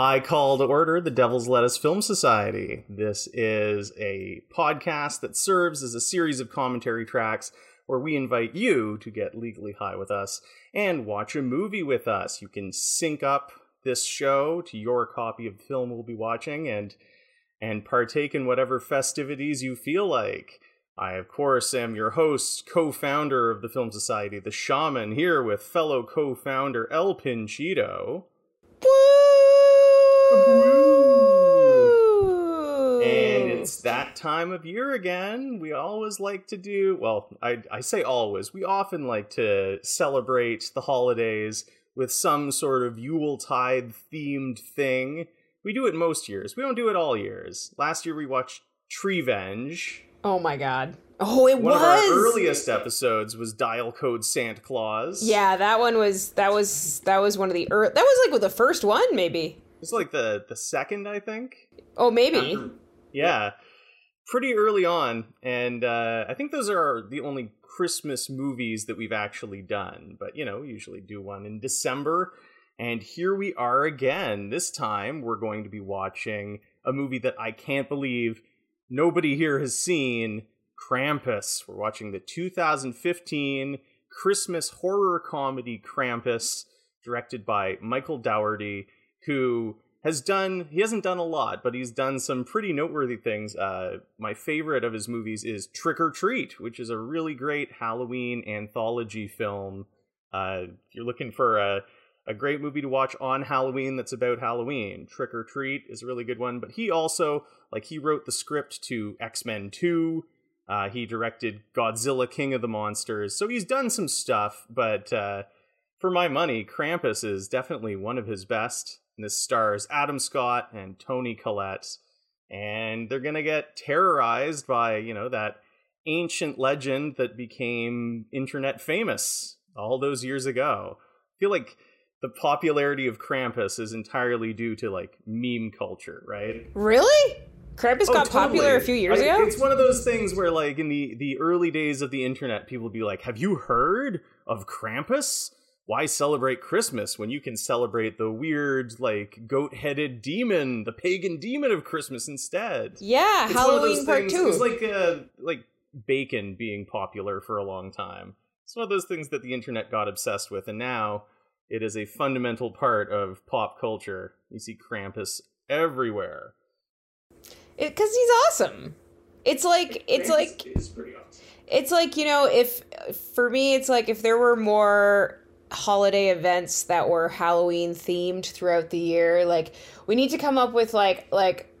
I call to order the Devil's Lettuce Film Society. This is a podcast that serves as a series of commentary tracks where we invite you to get legally high with us and watch a movie with us. You can sync up this show to your copy of the film we'll be watching and and partake in whatever festivities you feel like. I, of course, am your host, co founder of the Film Society, the Shaman, here with fellow co founder El Pinchito. And it's that time of year again. We always like to do, well, I, I say always, we often like to celebrate the holidays with some sort of Yuletide themed thing. We do it most years. We don't do it all years. Last year we watched Treevenge. Oh my god. Oh, it One was. One of our earliest episodes was Dial Code Santa Claus. Yeah, that one was that was that was one of the ear that was like with the first one maybe. It's like the the second, I think. Oh, maybe. After- yeah. Pretty early on, and uh, I think those are the only Christmas movies that we've actually done. But you know, we usually do one in December, and here we are again. This time, we're going to be watching a movie that I can't believe nobody here has seen. Krampus. We're watching the 2015 Christmas horror comedy Krampus, directed by Michael Dougherty, who has done he hasn't done a lot but he's done some pretty noteworthy things. Uh, my favorite of his movies is trick or treat which is a really great halloween anthology film. Uh, if you're looking for a, a great movie to watch on halloween that's about halloween trick or treat is a really good one. But he also like he wrote the script to x-men 2 uh, he directed godzilla king of the monsters. So he's done some stuff but uh, for my money, Krampus is definitely one of his best. And this stars Adam Scott and Toni Collette. And they're going to get terrorized by, you know, that ancient legend that became internet famous all those years ago. I feel like the popularity of Krampus is entirely due to like meme culture, right? Really? Krampus Oh, got popular a few years I- ago. It's one of those things where, like, in the the early days of the internet, people would be like, "Have you heard of Krampus? Why celebrate Christmas when you can celebrate the weird, like, goat-headed demon, the pagan demon of Christmas instead?" yeah, It's one of Halloween those part things- two. It was like uh, like bacon being popular for a long time. It's one of those things that the internet got obsessed with, and now it is a fundamental part of pop culture. You see Krampus everywhere. because he's awesome. It's like it's like is pretty awesome. it's like you know if for me it's like if there were more holiday events that were halloween themed throughout the year like we need to come up with like like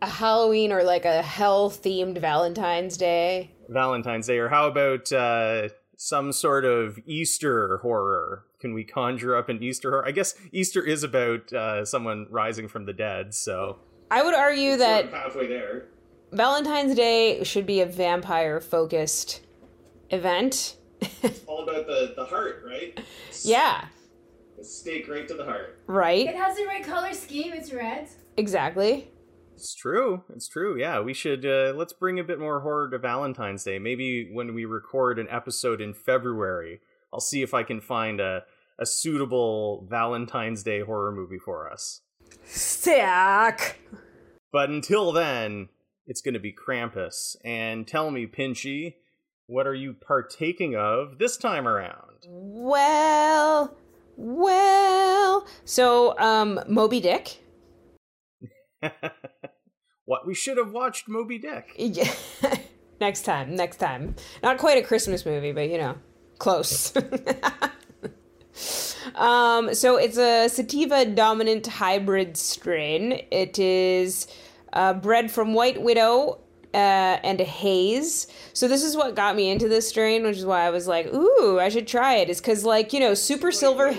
a halloween or like a hell themed valentine's day Valentine's Day, or how about uh, some sort of Easter horror? Can we conjure up an Easter horror? I guess Easter is about uh, someone rising from the dead, so i would argue that halfway there. valentine's day should be a vampire focused event It's all about the the heart, right? yeah The Stake right to the heart. Right. It has the right color scheme. It's red. exactly It's true. It's true. Yeah, we should uh, let's bring a bit more horror to Valentine's Day. Maybe when we record an episode in February, I'll see if I can find a a suitable Valentine's Day horror movie for us. sick But until then, it's going to be Krampus. And tell me, Pinchy, what are you partaking of this time around? Well, well. So, um, Moby Dick. what we should have watched Moby Dick. Yeah. next time, next time. Not quite a Christmas movie, but you know, close. um, so it's a sativa dominant hybrid strain. It is uh, bred from White Widow uh, and a haze. So this is what got me into this strain, which is why I was like, "Ooh, I should try it." Is because like you know, super silver.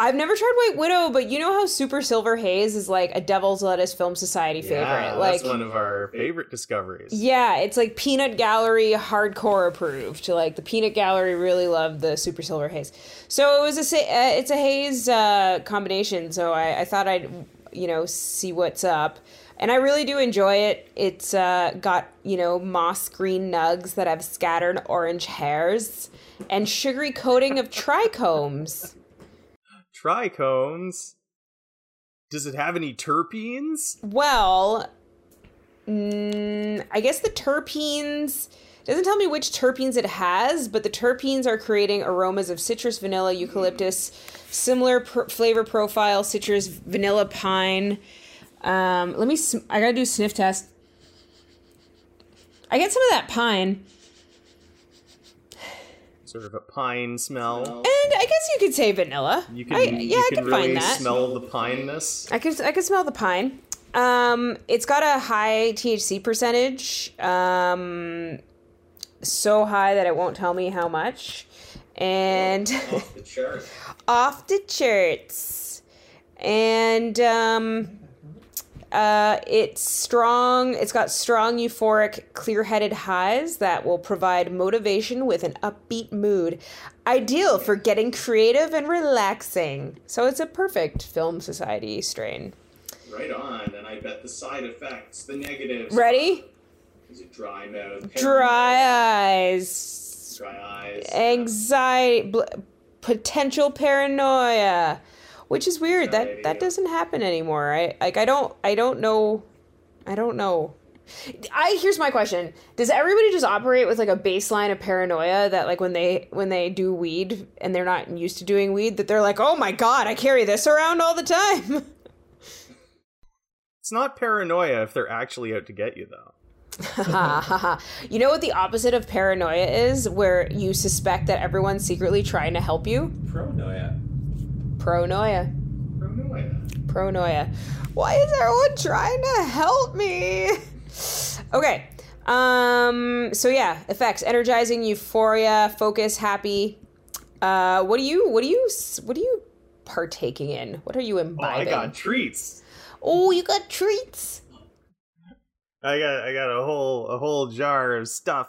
I've never tried White Widow, but you know how Super Silver Haze is like a Devil's Lettuce Film Society favorite. Yeah, like that's one of our favorite discoveries. yeah, it's like Peanut Gallery hardcore approved. Like the Peanut Gallery really loved the Super Silver Haze. So it was a uh, it's a haze uh, combination. So I, I thought I'd you know see what's up, and I really do enjoy it. It's uh, got you know moss green nugs that have scattered orange hairs and sugary coating of trichomes. Trichomes. Does it have any terpenes? Well, mm, I guess the terpenes doesn't tell me which terpenes it has, but the terpenes are creating aromas of citrus, vanilla, eucalyptus, similar pr- flavor profile, citrus, vanilla, pine. Um, let me. Sm- I gotta do a sniff test. I get some of that pine, Sort of a pine smell. and I guess you could say vanilla. You can, I, you yeah, I can can really find that. smell the pineness. I could I could smell the pine. Um, it's got a high THC percentage. Um, so high that it won't tell me how much. And Off the chart. off the charts. And um uh it's strong it's got strong euphoric clear-headed highs that will provide motivation with an upbeat mood ideal for getting creative and relaxing so it's a perfect film society strain Right on, and I bet the side effects, the negatives. ready Is it dry mouth? dry eyes Dry eyes. anxiety bl- potential paranoia which is weird. That Anxiety, that uh, doesn't happen anymore i like i don't i don't know. I don't know. I here's my question. Does everybody just operate with like a baseline of paranoia that like when they when they do weed and they're not used to doing weed that they're like oh my god i carry this around all the time. It's not paranoia if they're actually out to get you, though. you know what the opposite of paranoia is? Where you suspect that everyone's secretly trying to help you? Pronoia. Pronoia Paranoia. pronoia. Why is everyone trying to help me? Okay. Um so yeah, effects energizing, euphoria, focus, happy. Uh what do you what do you what are you partaking in? What are you Oh, I got treats. Oh, you got treats. I got I got a whole a whole jar of stuff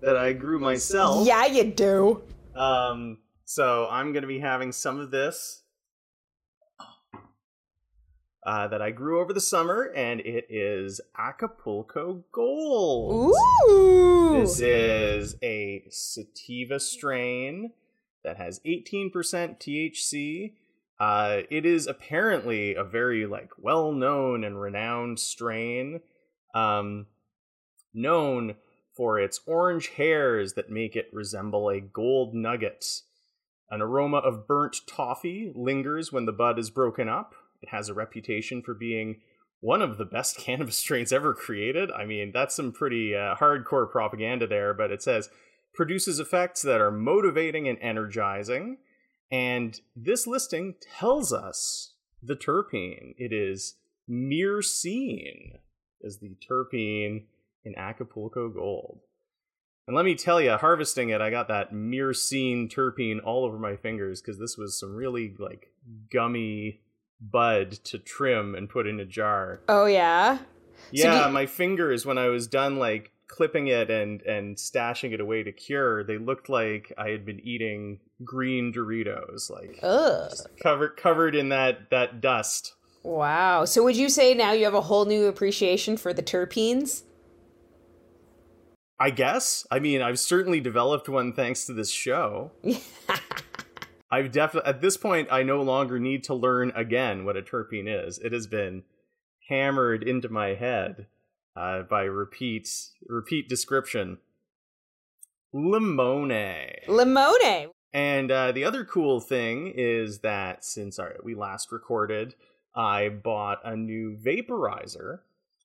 that I grew myself. Yeah, you do. Um. So I'm gonna be having some of this. Uh, that I grew over the summer, and it is Acapulco Gold. Ooh. This is a sativa strain that has 18% THC. Uh, it is apparently a very like well-known and renowned strain, um, known for its orange hairs that make it resemble a gold nugget. An aroma of burnt toffee lingers when the bud is broken up. It has a reputation for being one of the best cannabis strains ever created. I mean, that's some pretty uh, hardcore propaganda there, but it says produces effects that are motivating and energizing. And this listing tells us the terpene. It is myrcene, is the terpene in Acapulco Gold. And let me tell you, harvesting it, I got that myrcene terpene all over my fingers because this was some really like gummy bud to trim and put in a jar. Oh yeah. Yeah, do- my fingers when I was done like clipping it and and stashing it away to cure, they looked like I had been eating green Doritos, like covered covered in that that dust. Wow. So would you say now you have a whole new appreciation for the terpenes? I guess. I mean, I've certainly developed one thanks to this show. I've definitely at this point I no longer need to learn again what a terpene is. It has been hammered into my head uh, by repeat repeat description. Limone. Limone. And uh, the other cool thing is that since our, we last recorded, I bought a new vaporizer.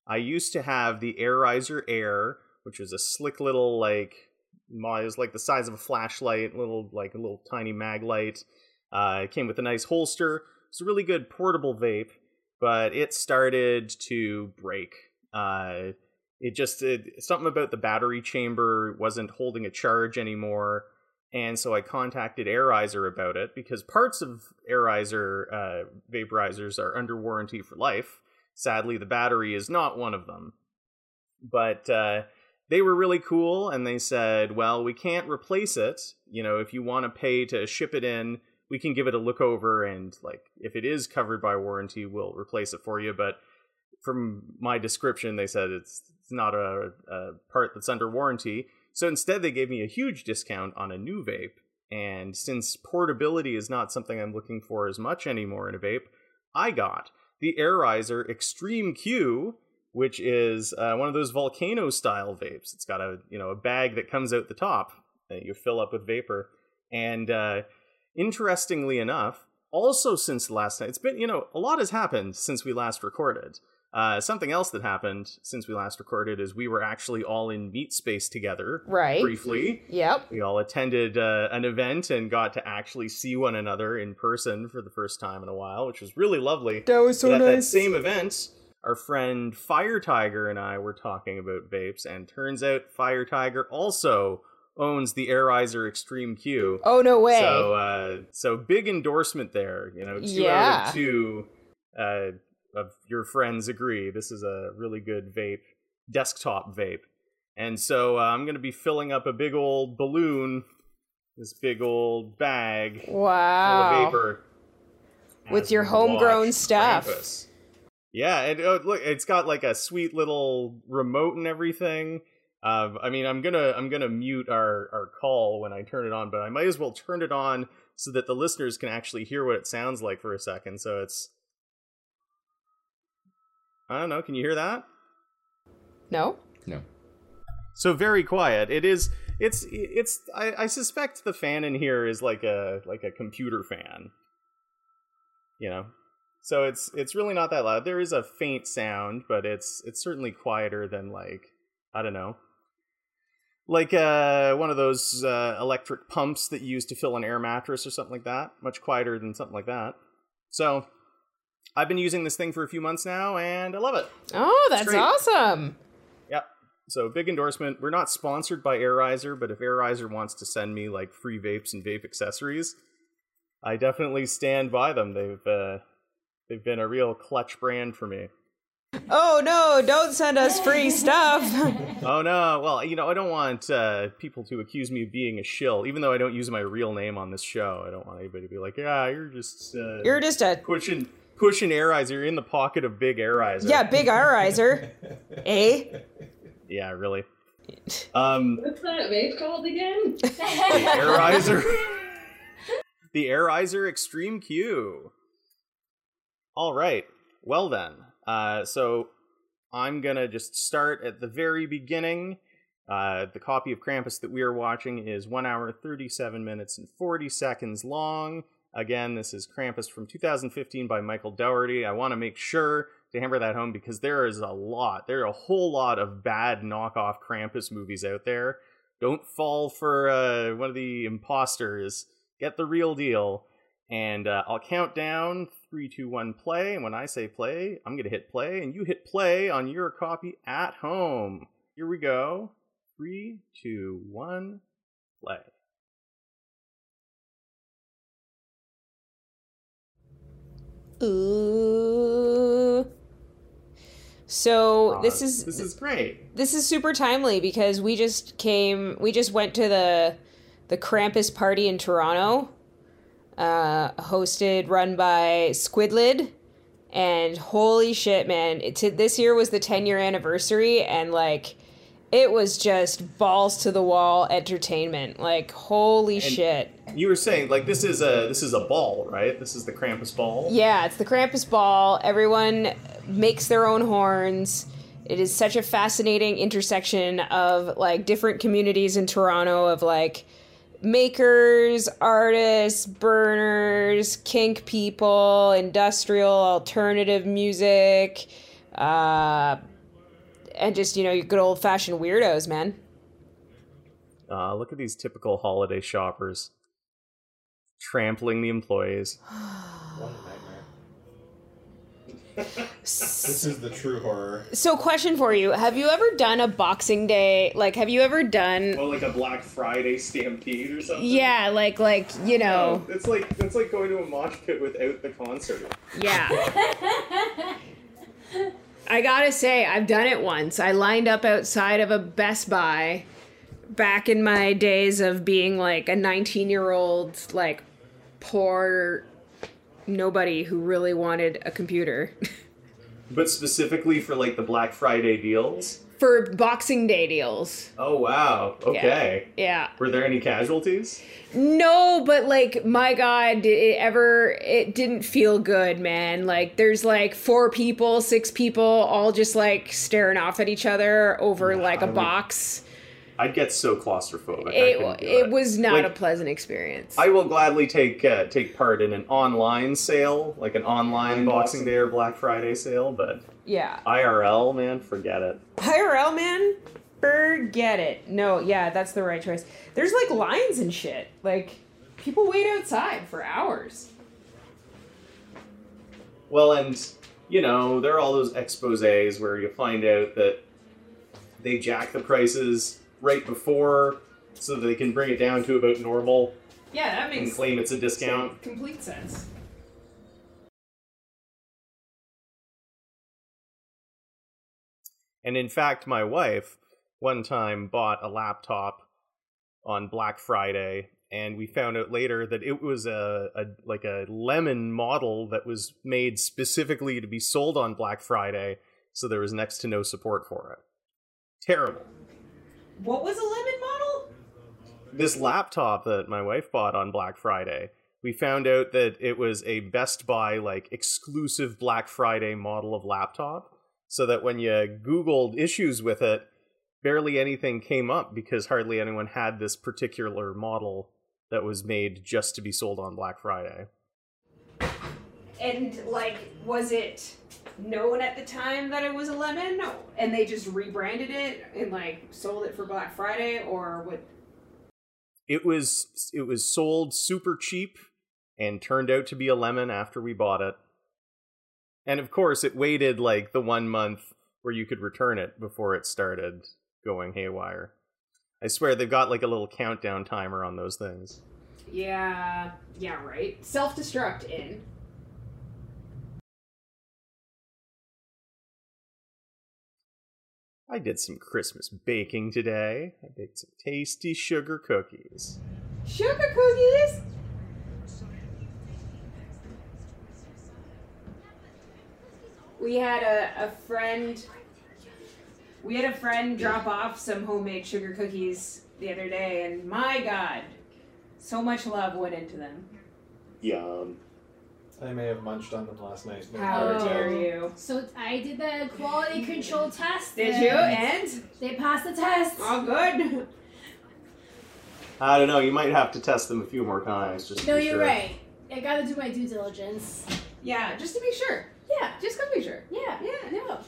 I used to have the Arizer Air, which was a slick little like, it was like the size of a flashlight, little like a little tiny mag light. Uh, it came with a nice holster. It's a really good portable vape, but it started to break. Uh, it just it, something about the battery chamber wasn't holding a charge anymore and so I contacted Arizer about it because parts of Arizer uh, vaporizers are under warranty for life. Sadly, the battery is not one of them. But uh, they were really cool, and they said, "Well, we can't replace it. You know, if you want to pay to ship it in, we can give it a look over, and like if it is covered by warranty, we'll replace it for you." But from my description, they said it's, it's not a, a part that's under warranty. So instead, they gave me a huge discount on a new vape. And since portability is not something I'm looking for as much anymore in a vape, I got the Arizer Extreme Q, which is uh, one of those volcano style vapes. It's got a you know a bag that comes out the top that you fill up with vapor. And uh, interestingly enough, also since last night, it's been you know a lot has happened since we last recorded. Uh, something else that happened since we last recorded is we were actually all in meat space together Right. briefly. Yep. We all attended uh, an event and got to actually see one another in person for the first time in a while, which was really lovely. That was so But at that nice. same event, our friend Fire Tiger and I were talking about vapes, and turns out Fire Tiger also owns the Arizer Extreme Q. Oh no way. So, uh, so big endorsement there. You know, two Yeah. out of two uh, of your friends agree this is a really good vape, desktop vape. And so uh, I'm going to be filling up a big old balloon, this big old bag full wow. of vapor. With your homegrown stuff. Krampus. Yeah, and uh, look, it's got like a sweet little remote and everything. Um, I mean, I'm gonna I'm gonna mute our our call when I turn it on, but I might as well turn it on so that the listeners can actually hear what it sounds like for a second. So it's I don't know. Can you hear that? No. No. So very quiet. It is. It's. It's. I, I suspect the fan in here is like a like a computer fan. You know. So it's it's really not that loud. There is a faint sound, but it's it's certainly quieter than like I don't know, like uh one of those uh, electric pumps that you use to fill an air mattress or something like that. Much quieter than something like that. So I've been using this thing for a few months now, and I love it. Oh, that's awesome. Yep. So big endorsement. We're not sponsored by Arizer, but if Arizer wants to send me like free vapes and vape accessories, I definitely stand by them. They've uh, they've been a real clutch brand for me. Oh no, don't send us free stuff. Oh no, well you know I don't want uh, people to accuse me of being a shill, even though I don't use my real name on this show. I don't want anybody to be like, yeah, you're just uh, You're just a pushing pushing Arizer. You're in the pocket of big Arizer. yeah, big air Arizer. eh? yeah, really. Um, What's that vape called again? the Arizer. the Arizer Extreme Q. All right. Well then. Uh, so I'm gonna just start at the very beginning. Uh, the copy of Krampus that we are watching is one hour, 37 minutes, and 40 seconds long. Again, this is Krampus from 2015 by Michael Dougherty. I want to make sure to hammer that home because there is a lot, there are a whole lot of bad knockoff Krampus movies out there. Don't fall for uh, one of the imposters. Get the real deal. And uh, I'll count down three, two, one, play. And when I say play, I'm going to hit play, and you hit play on your copy at home. Here we go. Three, two, one, play. Ooh. So this is this is great. this is super timely because we just came we just went to the the Krampus party in Toronto, uh, hosted run by Squidlid, and holy shit, man! It, this year was the ten year anniversary, and like it was just balls to the wall entertainment. Like holy shit! You were saying like this is a this is a ball, right? This is the Krampus ball. Yeah, it's the Krampus ball. Everyone makes their own horns. It is such a fascinating intersection of like different communities in Toronto of like makers, artists, burners, kink people, industrial, alternative music, uh, and just you know your good old fashioned weirdos, man. Uh, look at these typical holiday shoppers trampling the employees. One nightmare. this is the true horror. So, question for you: Have you ever done a Boxing Day? Like, have you ever done? Oh, like a Black Friday stampede or something. Yeah, like like you know, it's like it's like going to a mosh pit without the concert. yeah. I gotta say, I've done it once. I lined up outside of a Best Buy back in my days of being like a 19 year old, like poor nobody who really wanted a computer. But specifically for like the Black Friday deals. For Boxing Day deals. Oh wow. Okay. Yeah. Were there any casualties? No, but like my god, did it ever it didn't feel good, man. Like there's like four people, six people all just like staring off at each other over like a I would- box. I'd get so claustrophobic. I It it was not Like, a pleasant experience. I will gladly take uh, take part in an online sale, like an online Boxing Day or Black Friday sale, but yeah. IRL, man, forget it. IRL man, forget it. No, yeah, that's the right choice. There's like lines and shit. Like people wait outside for hours. Well, and you know, there are all those exposés where you find out that they jack the prices right before so they can bring it down to about normal Yeah, that and claim it's a discount. complete sense. And in fact, my wife one time bought a laptop on Black Friday, and we found out later that it was a, a like a lemon model that was made specifically to be sold on Black Friday, so there was next to no support for it. Terrible. What was a lemon model? This laptop that my wife bought on Black Friday, we found out that it was a Best Buy like exclusive Black Friday model of laptop, so that when you Googled issues with it, barely anything came up because hardly anyone had this particular model that was made just to be sold on Black Friday. And like, was it known at the time that it was a lemon, and they just rebranded it and like sold it for Black Friday, or what? It was it was sold super cheap and turned out to be a lemon after we bought it. And of course, it waited like the one month where you could return it before it started going haywire. I swear they've got like a little countdown timer on those things. Yeah, yeah, right. Self destruct in. I did some Christmas baking today. I baked some tasty sugar cookies. Sugar cookies. We had a, a friend. We had a friend drop off some homemade sugar cookies the other day, and my God, so much love went into them. Yum. I may have munched on them last night. How dare you? So I did the quality control test. Did you? And They passed the test. all good. I don't know. You might have to test them a few more times. Just to no, you're sure. right. I gotta do my due diligence. Yeah, just to be sure. Yeah, Just to be sure. yeah, Yeah. no.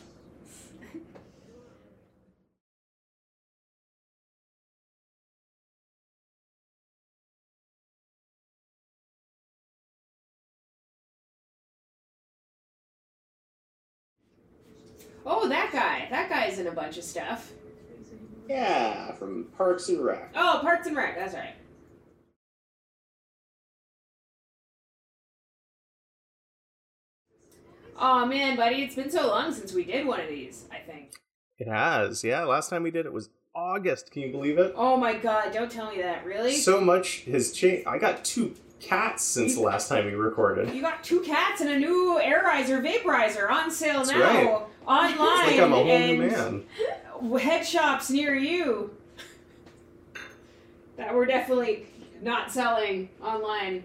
In a bunch of stuff. Yeah, from Parks and Rec. Oh, Parks and Rec. That's right. Oh man, buddy, it's been so long since we did one of these. I think. It has. Yeah, last time we did it was August. Can you believe it? Oh my god, don't tell me that. Really? So much has changed. I got two cats since the last time we recorded. you got two cats and a new arizer vaporizer on sale That's now right. Online It's like I'm a whole and new man. head shops near you that we're definitely not selling online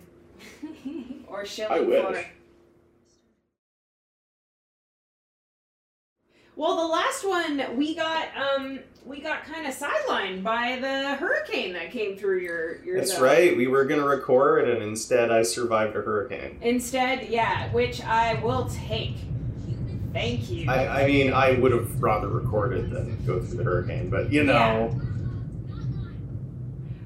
or shilling I wish. for. Well, the last one we got, um, we got kind of sidelined by the hurricane that came through your your. That's zone. right. We were gonna record, and instead, I survived a hurricane. Instead, yeah, which I will take. Thank you. I, I mean, I would have rather recorded than go through the hurricane, but you know,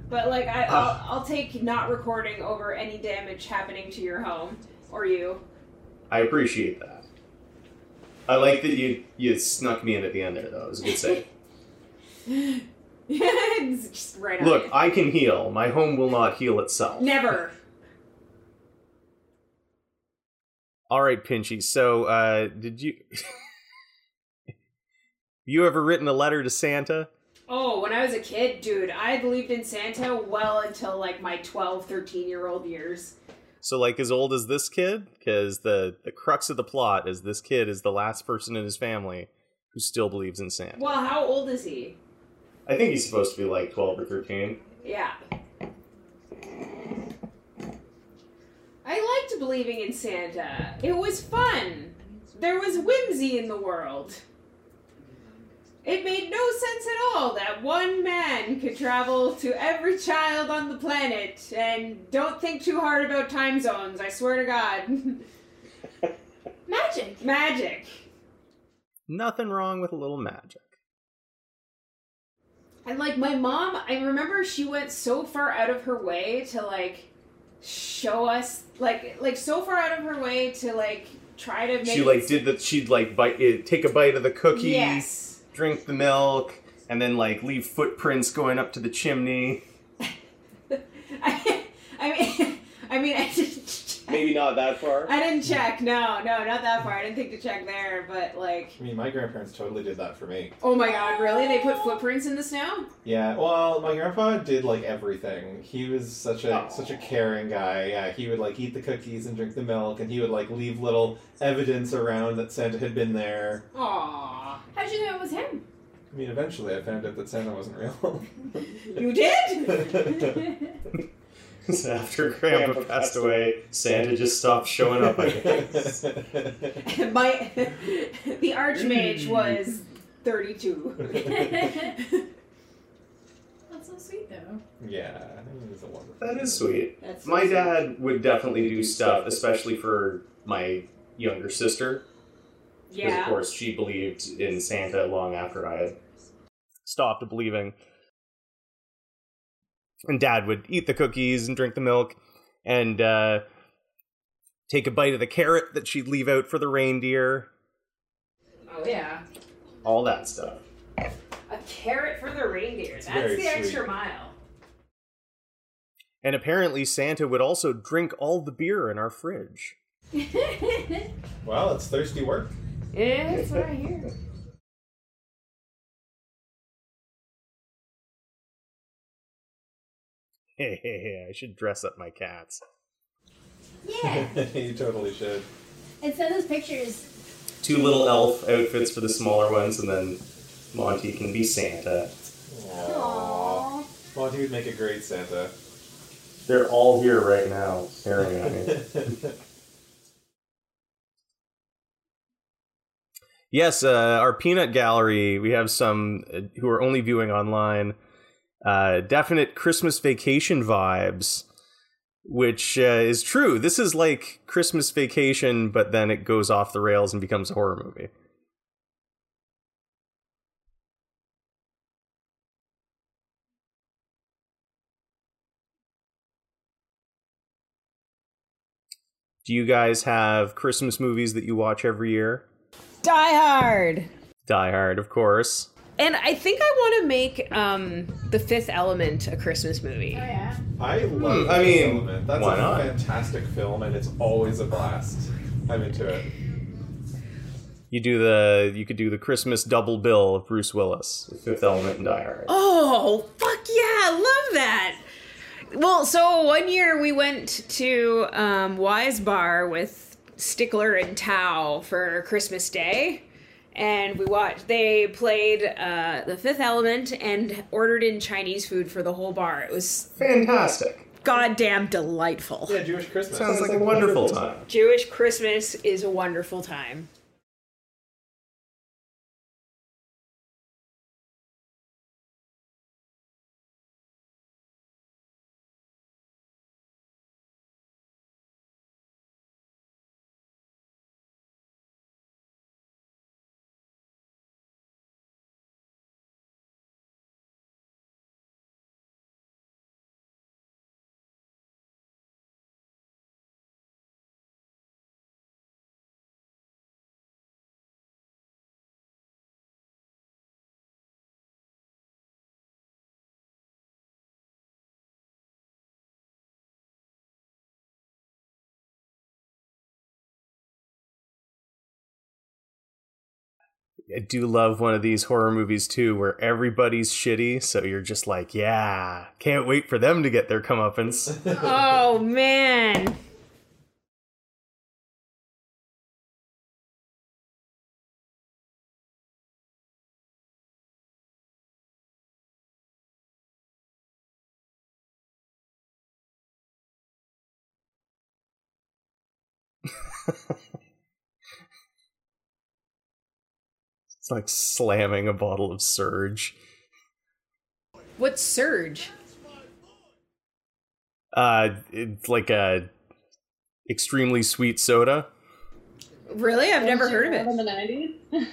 But like, I, ah. I'll, I'll take not recording over any damage happening to your home or you. I appreciate that. I like that you you snuck me in at the end there, though. It was a good save. it's just right on. Look, it. I can heal. My home will not heal itself. never. All right, Pinchy. So, uh, did you you ever written a letter to Santa? Oh, when I was a kid, dude, I believed in Santa well until like my 12, 13 year old years. So, like, as old as this kid? Because the, the crux of the plot is this kid is the last person in his family who still believes in Santa. Well, how old is he? I think he's supposed to be like 12 or 13. Yeah. I liked believing in Santa. It was fun. There was whimsy in the world. It made no sense at all that one man could travel to every child on the planet and don't think too hard about time zones, I swear to God. Magic. Magic. Nothing wrong with a little magic. And like my mom, I remember she went so far out of her way to like show us like like so far out of her way to like try to make She like did that. She'd like bite, eh, take a bite of the cookie, Yes. drink the milk, and then like leave footprints going up to the chimney. I, I mean I mean I didn't Maybe not that far. I didn't check. No, no, not that far. I didn't think to check there, but like I mean, my grandparents totally did that for me. oh my god, really? They put footprints in the snow? Yeah, well, my grandpa did like everything. He was such a Aw. such a caring guy. Yeah, he would like eat the cookies and drink the milk, and he would like leave little evidence around that Santa had been there. Aww. How'd you know it was him? I mean, eventually, I found out that Santa wasn't real. You did? After Grandpa passed away, Santa just stopped showing up. I guess. my the archmage was 32. That's so sweet though. yeah, it was a wonderful. That is sweet. That's My dad would definitely do stuff, especially for my younger sister. Because, Yeah. of course, she believed in Santa long after I had stopped believing. And dad would eat the cookies and drink the milk and uh, take a bite of the carrot that she'd leave out for the reindeer. Oh yeah. All that stuff. A carrot for the reindeer. It's That's very the extra mile. And apparently, Santa would also drink all the beer in our fridge. Well, it's thirsty work. Yeah, that's what I hear. Hey, hey, hey, I should dress up my cats. Yeah. you totally should. and send us pictures. Two little elf outfits for the smaller ones, and then Monty can be Santa. Aww. Monty would make a great Santa. They're all here right now, staring at me. Yes, uh, our peanut gallery. We have some uh, who are only viewing online. Uh, definite Christmas vacation vibes, which uh, is true. This is like Christmas vacation, but then it goes off the rails and becomes a horror movie. Do you guys have Christmas movies that you watch every year? Die Hard. Die Hard, of course. And I think I want to make um, the Fifth Element a Christmas movie. Oh yeah. I love. Hmm, I mean, Element. that's why a not? fantastic film, and it's always a blast. I'm into it. You do the you could do the Christmas double bill of Bruce Willis, with Fifth Element and Die Hard. Oh, fuck yeah, I love that. Well, so one year we went to um, Wise Bar with Stickler and Tao for Christmas Day. And we watched, they played uh, The Fifth Element and ordered in Chinese food for the whole bar. It was Fantastic! goddamn delightful. Yeah, Jewish Christmas. Sounds like a wonderful time. Jewish Christmas is a wonderful time. I do love one of these horror movies too, where everybody's shitty, so you're just like, yeah, can't wait for them to get their comeuppance. oh man. It's like slamming a bottle of Surge. What's Surge? Uh, it's like a extremely sweet soda. Really? I've never heard of In it. the nineties.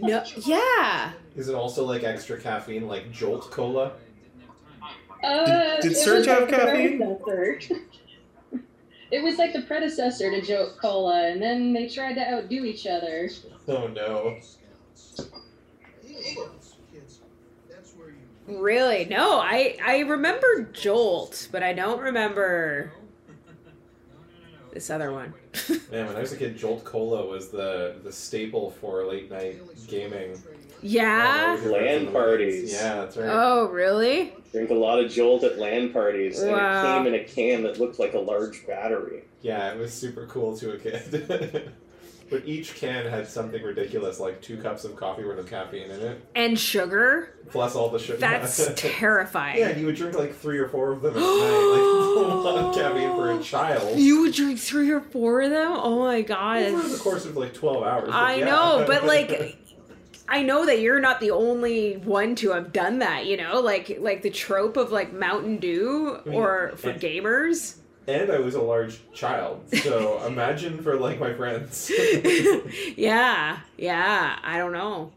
No. Yeah. Is it also like extra caffeine, like Jolt Cola? Uh, did it Surge have like the caffeine? it was like the predecessor to Jolt Cola, and then they tried to outdo each other. Oh no. Really? No, I I remember Jolt, but I don't remember this other one. Man, when I was a kid, Jolt Cola was the the staple for late night gaming. yeah. Oh, LAN parties. Yeah, that's right. Oh, really? Drink a lot of Jolt at LAN parties, and Wow. it came in a can that looked like a large battery. Yeah, it was super cool to a kid. but each can had something ridiculous, like two cups of coffee worth of caffeine in it, And sugar? plus all the sugar. That's terrifying. yeah, and you would drink like three or four of them at night. Like a lot of caffeine for a child. You would drink three or four of them? Oh my god. Over the course of like twelve hours. I yeah. know, but like I know that you're not the only one to have done that, you know? Like like the trope of like Mountain Dew I mean, or for gamers. And I was a large child, so imagine for like my friends. yeah. Yeah, I don't know.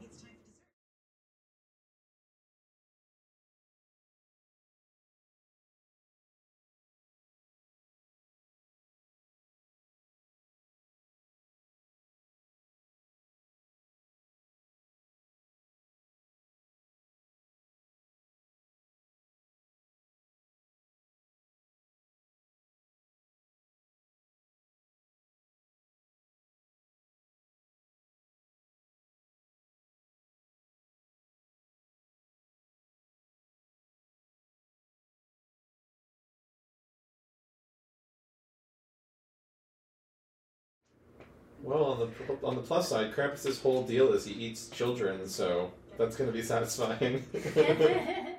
Well, on the on the plus side, Krampus's whole deal is he eats children, so that's going to be satisfying.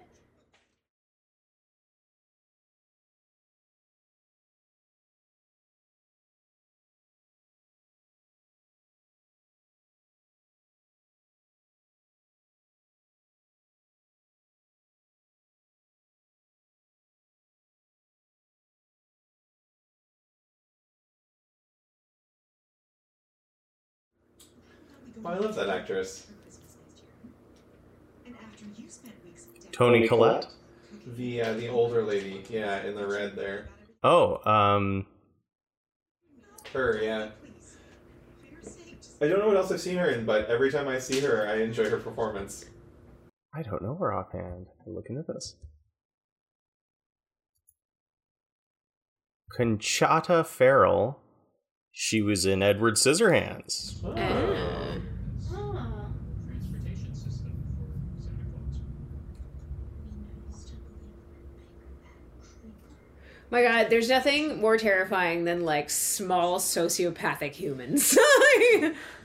Oh, I love that actress. Toni Collette. The uh, the older lady, yeah, in the red there. Oh, um, Her, yeah. I don't know what else I've seen her in, but every time I see her, I enjoy her performance. I don't know her offhand. I'm looking at this. Conchata Ferrell. She was in Edward Scissorhands. Oh. Oh. My god, there's nothing more terrifying than like small sociopathic humans.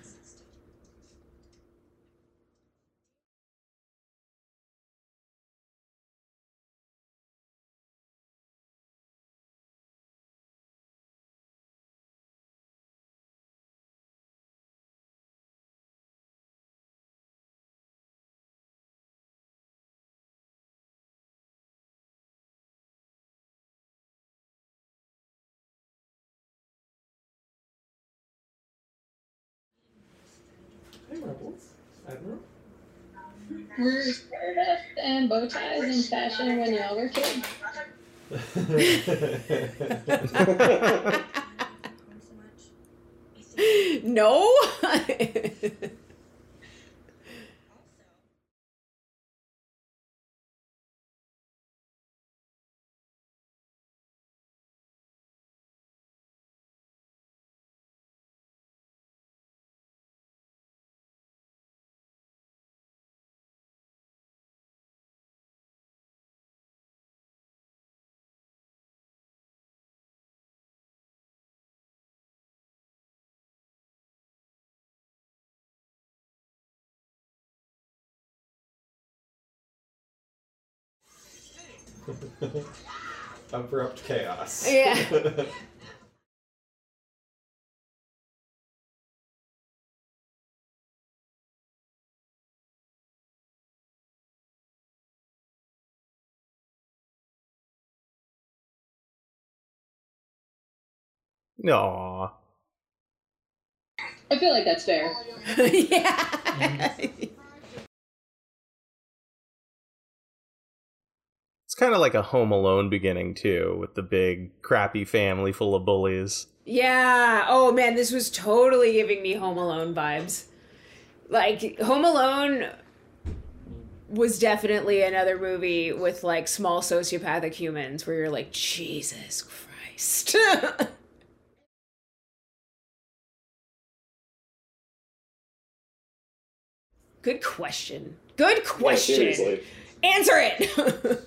Were Stardust and bow ties in fashion when y'all were kids? no? Abrupt chaos. Yeah. No. I feel like that's fair. yeah. Kind of like a Home Alone beginning too, with the big crappy family full of bullies. yeah. Oh man, this was totally giving me Home Alone vibes. Like Home Alone was definitely another movie with like small sociopathic humans where you're like, Jesus Christ. Good question. Good question. seriously. Answer it.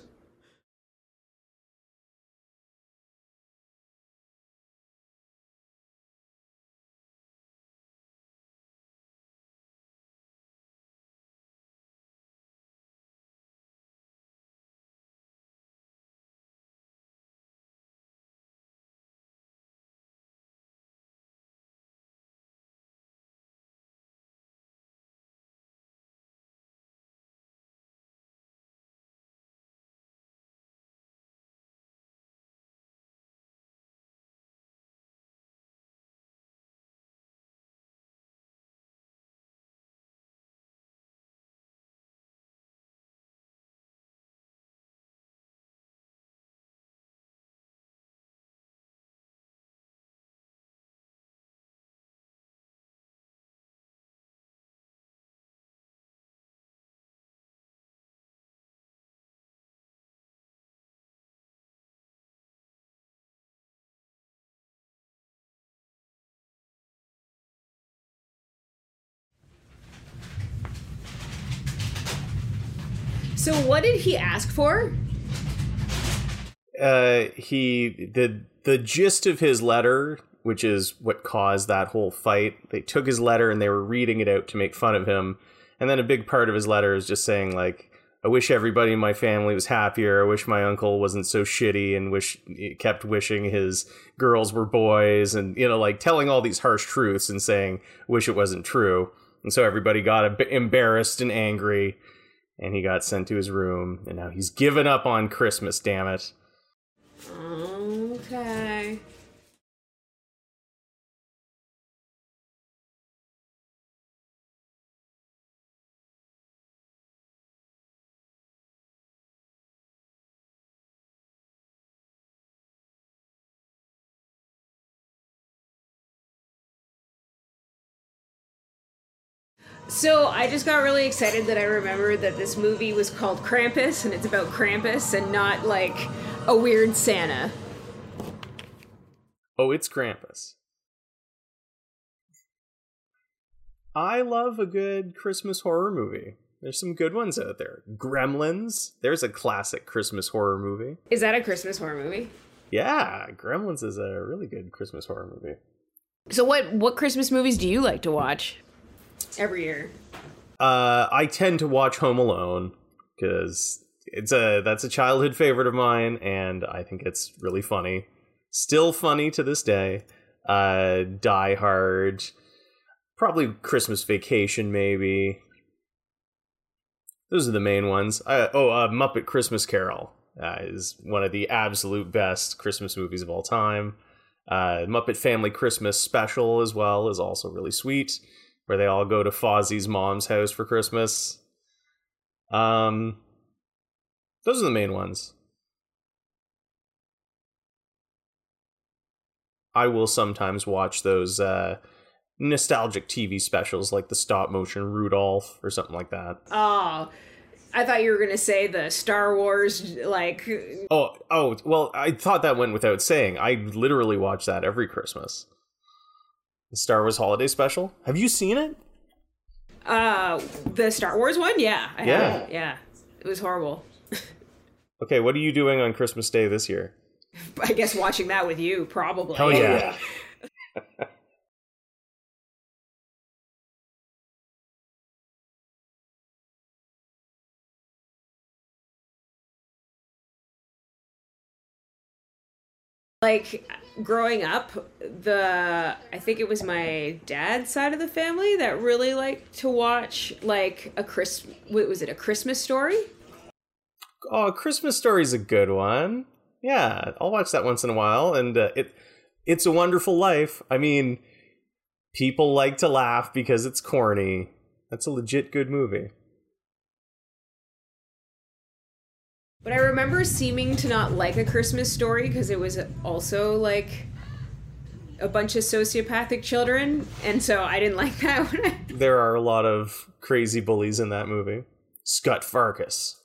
so what did he ask for? Uh, he the the gist of his letter, which is what caused that whole fight. They took his letter and they were reading it out to make fun of him, and then a big part of his letter is just saying like. I wish everybody in my family was happier. I wish my uncle wasn't so shitty and wish kept wishing his girls were boys and you know like telling all these harsh truths and saying wish it wasn't true. And so everybody got embarrassed and angry and he got sent to his room and now he's given up on Christmas, damn it. Okay. So I just got really excited that I remembered that this movie was called Krampus and it's about Krampus and not like a weird Santa. Oh, it's Krampus. I love a good Christmas horror movie. There's some good ones out there. Gremlins. There's a classic Christmas horror movie. Is that a Christmas horror movie? Yeah, Gremlins is a really good Christmas horror movie. So what what Christmas movies do you like to watch every year? Uh, I tend to watch Home Alone because it's a that's a childhood favorite of mine, and I think it's really funny. Still funny to this day. Uh, Die Hard, probably Christmas Vacation, maybe. Those are the main ones. Uh, oh, uh, Muppet Christmas Carol uh, is one of the absolute best Christmas movies of all time. Uh, Muppet Family Christmas Special as well is also really sweet, where they all go to Fozzie's mom's house for Christmas. Um, those are the main ones. I will sometimes watch those uh, nostalgic TV specials like the stop motion Rudolph or something like that. Oh, I thought you were gonna say the Star Wars like. Oh, oh, well, I thought that went without saying. I literally watch that every Christmas. The Star Wars Holiday Special. Have you seen it? Uh, the Star Wars one, yeah, I Yeah. have yeah, it was horrible. Okay, what are you doing on Christmas Day this year? I guess watching that with you probably. Hell yeah. Like growing up, the I think it was my dad's side of the family that really liked to watch like a Chris. What was it? A Christmas story? Oh, Christmas Story's a good one. Yeah, I'll watch that once in a while. And uh, it, It's a Wonderful Life. I mean, people like to laugh because it's corny. That's a legit good movie. But I remember seeming to not like a Christmas story because it was also like a bunch of sociopathic children, and so I didn't like that one. There are a lot of crazy bullies in that movie. Scut Farkus.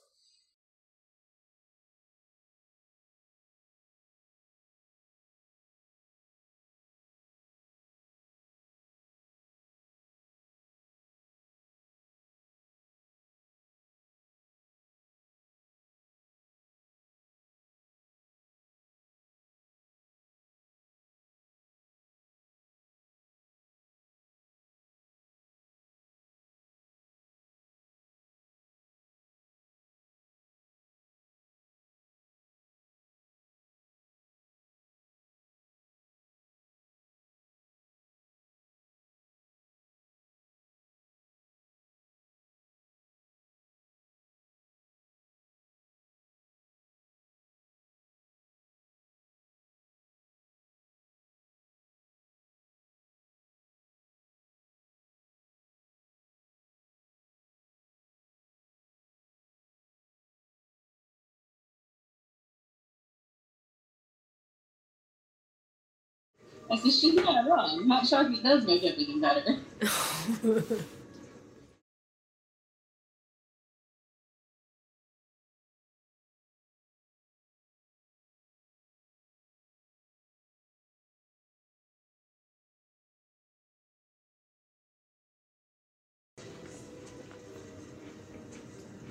I said, she's not wrong. Hot chocolate does make everything better.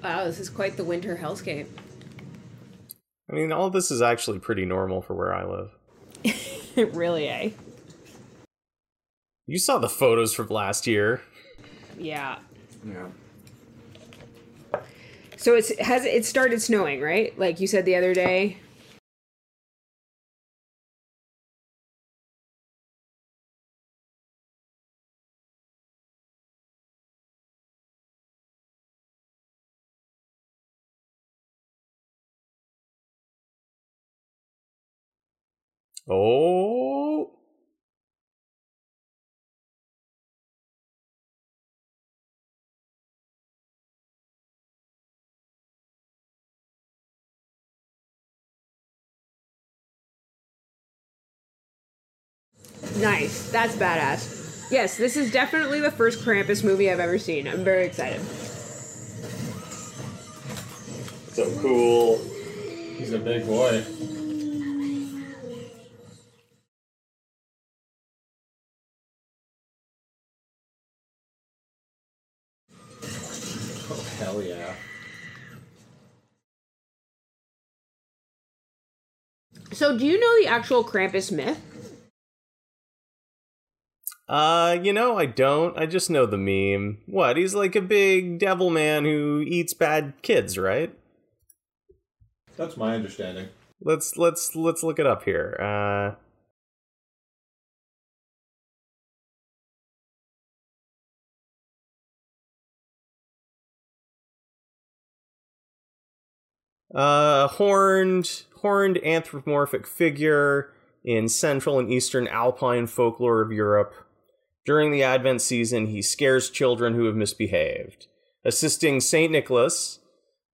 wow, this is quite the winter hellscape. I mean, all this is actually pretty normal for where I live. really, eh? You saw the photos from last year. Yeah. Yeah. So it's has it started snowing, right? Like you said the other day. Oh. Nice. That's badass. Yes, this is definitely the first Krampus movie I've ever seen. I'm very excited. So cool. He's a big boy. Oh, hell yeah. So, do you know the actual Krampus myth? Uh, you know, I don't. I just know the meme. What? He's like a big devil man who eats bad kids, right? That's my understanding. Let's let's let's look it up here. Uh Uh, horned, horned anthropomorphic figure in Central and Eastern Alpine folklore of Europe. During the Advent season, he scares children who have misbehaved. Assisting Saint Nicholas,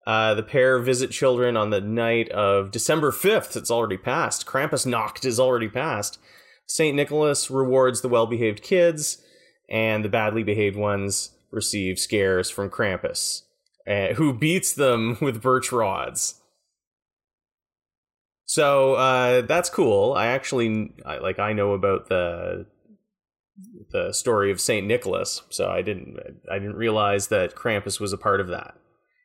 uh, the pair visit children on the night of December 5th. It's already passed. Krampusnacht is already passed. Saint Nicholas rewards the well behaved kids, and the badly behaved ones receive scares from Krampus, uh, who beats them with birch rods. So uh, that's cool. I actually I, like I know about the the story of Saint Nicholas, so I didn't I didn't realize that Krampus was a part of that.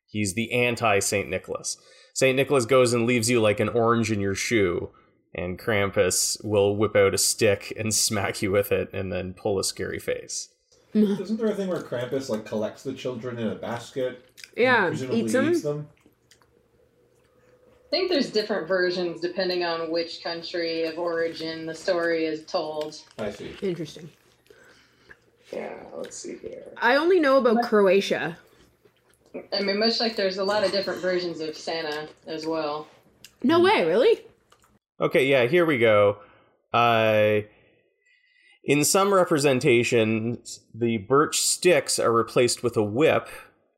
He's the anti Saint Nicholas. Saint Nicholas goes and leaves you like an orange in your shoe, and Krampus will whip out a stick and smack you with it, and then pull a scary face. Isn't there a thing where Krampus like collects the children in a basket? And Yeah, presumably eats them. eats them? I think there's different versions depending on which country of origin the story is told. I see. Interesting. Yeah, let's see here. I only know about Croatia. I mean, much like there's a lot of different versions of Santa as well. No way, really? Okay, yeah, here we go. Uh, in some representations, the birch sticks are replaced with a whip,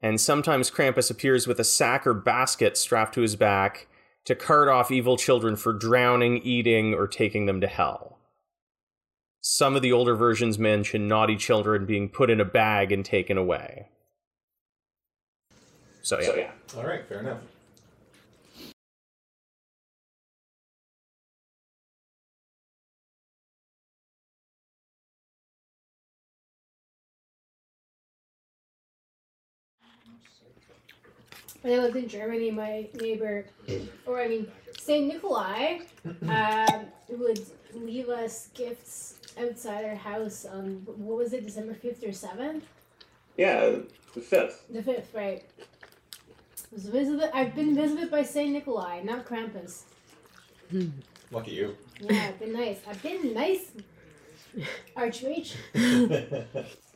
and sometimes Krampus appears with a sack or basket strapped to his back to cart off evil children for drowning, eating, or taking them to hell. Some of the older versions mention naughty children being put in a bag and taken away. So, yeah. So yeah. All right, fair enough. When I lived in Germany, my neighbor, or I mean, Saint Nikolai, um, would leave us gifts outside our house on what was it, December fifth or seventh? Yeah, the fifth. The fifth, right? Was visited. I've been visited by Saint Nikolai, not Krampus. Lucky you. Yeah, I've been nice. I've been nice, Archmage.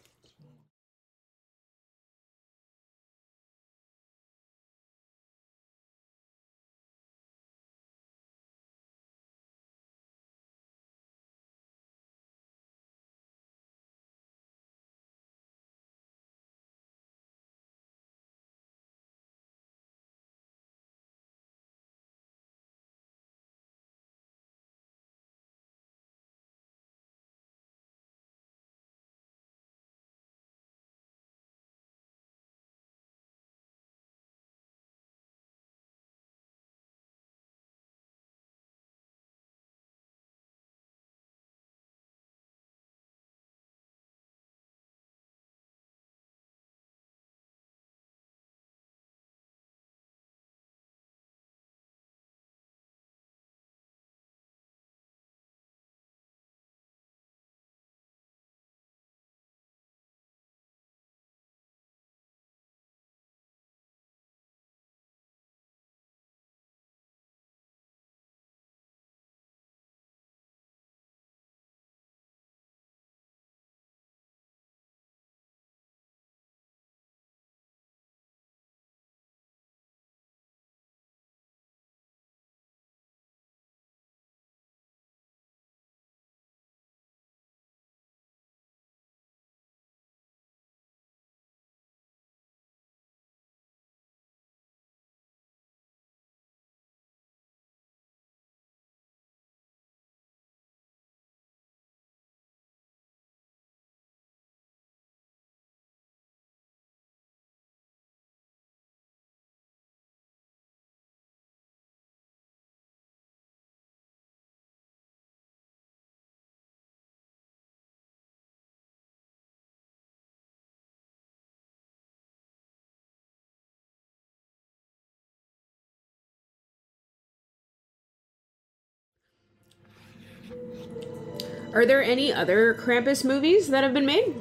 Are there any other Krampus movies that have been made?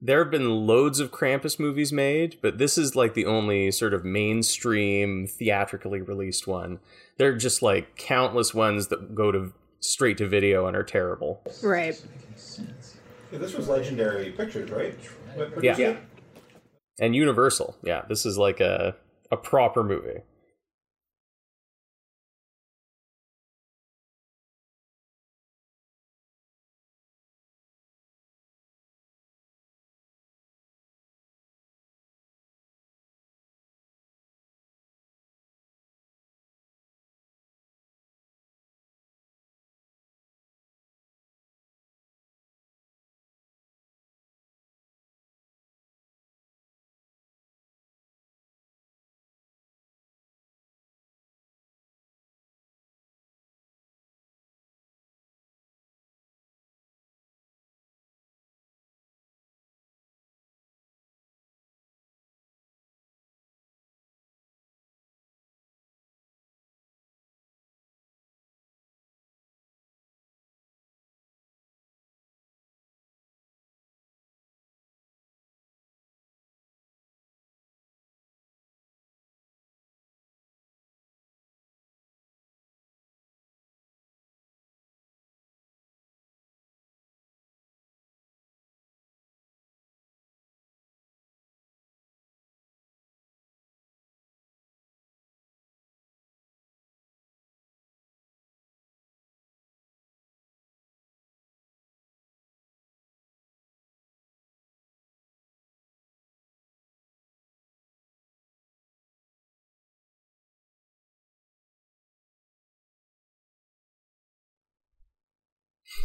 There have been loads of Krampus movies made, but this is like the only sort of mainstream theatrically released one. There are just like countless ones that go to straight to video and are terrible. Right. Yeah, this was Legendary Pictures, right? What produced Yeah. And Universal. Yeah, this is like a a proper movie.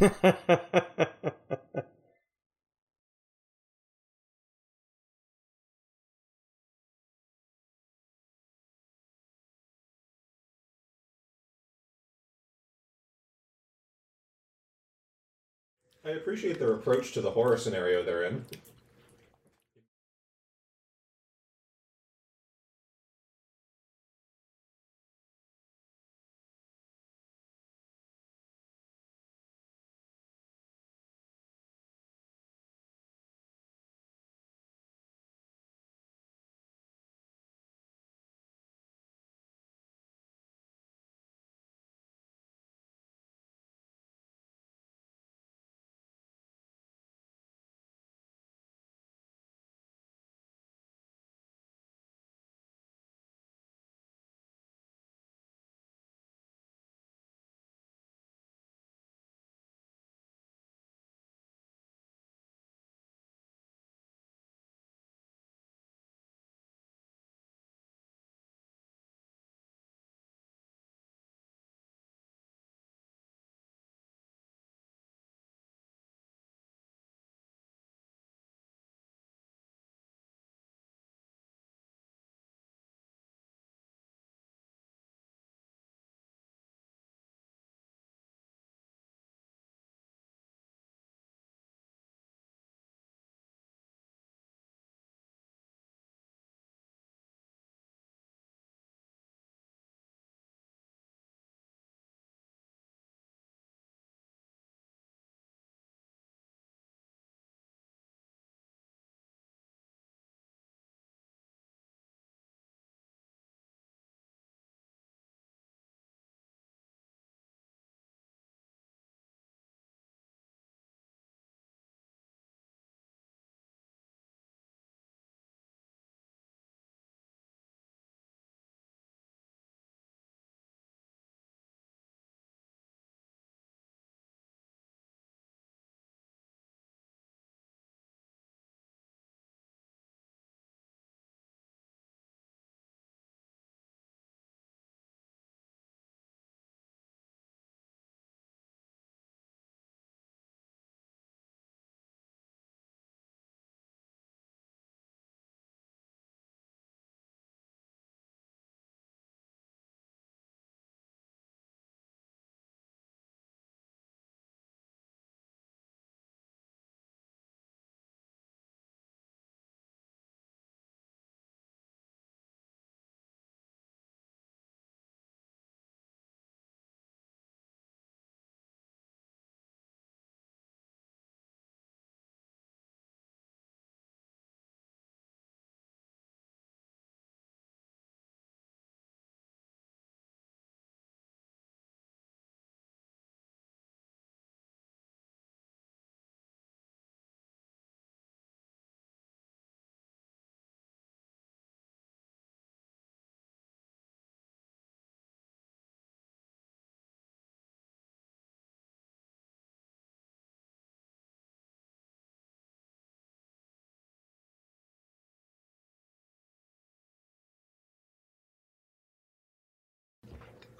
I appreciate their approach to the horror scenario they're in.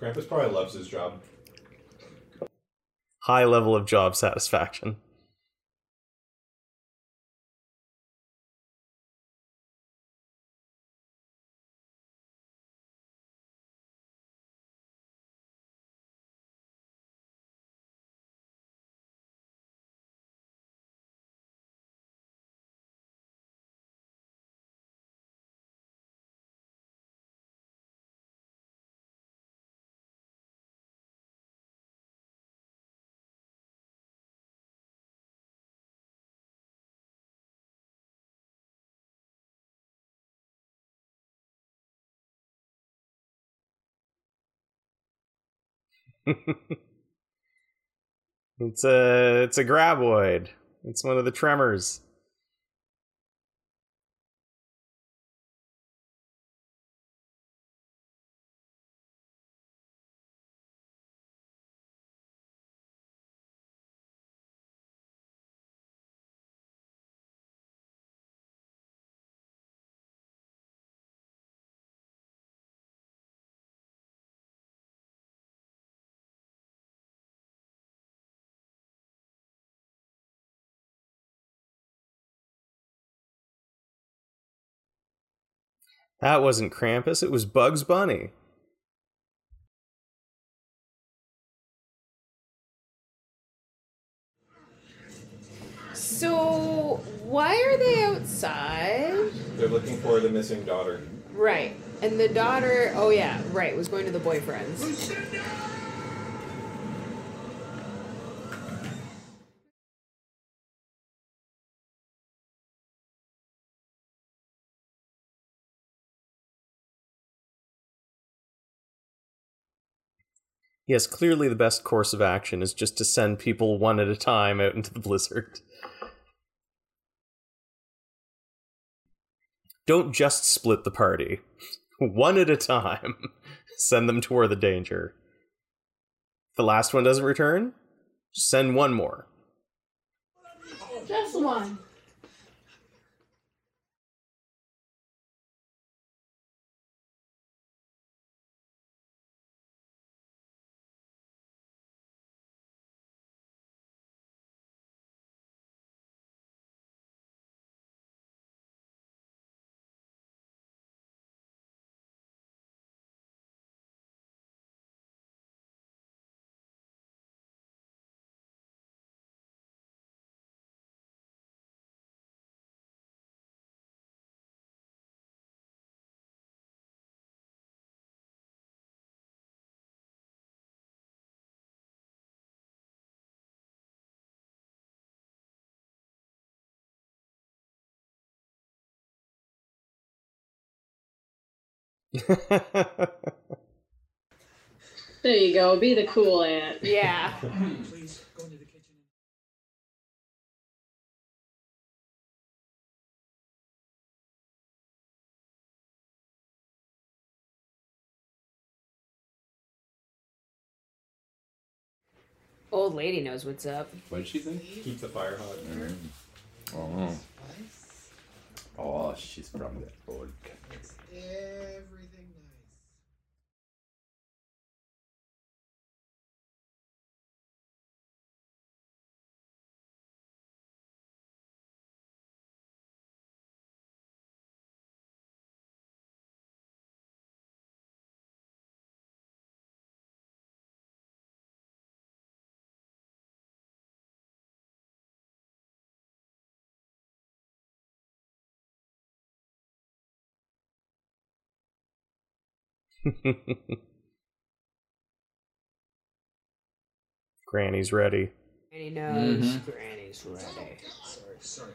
Krampus probably loves his job. High level of job satisfaction. it's a it's a graboid. It's one of the tremors. That wasn't Krampus, it was Bugs Bunny. So why are they outside? They're looking for the missing daughter. Right. And the daughter, oh yeah, right, was going to the boyfriend's. Yes, clearly the best course of action is just to send people one at a time out into the blizzard. Don't just split the party. One at a time. Send them toward the danger. If the last one doesn't return, send one more. Just one. There you go. Be the cool aunt. Yeah. Old lady knows what's up. What did she say? Keep the fire hot. Oh. Oh, she's from the old country. Granny's ready. Granny knows. Mhm. Granny's ready. Sorry, sorry.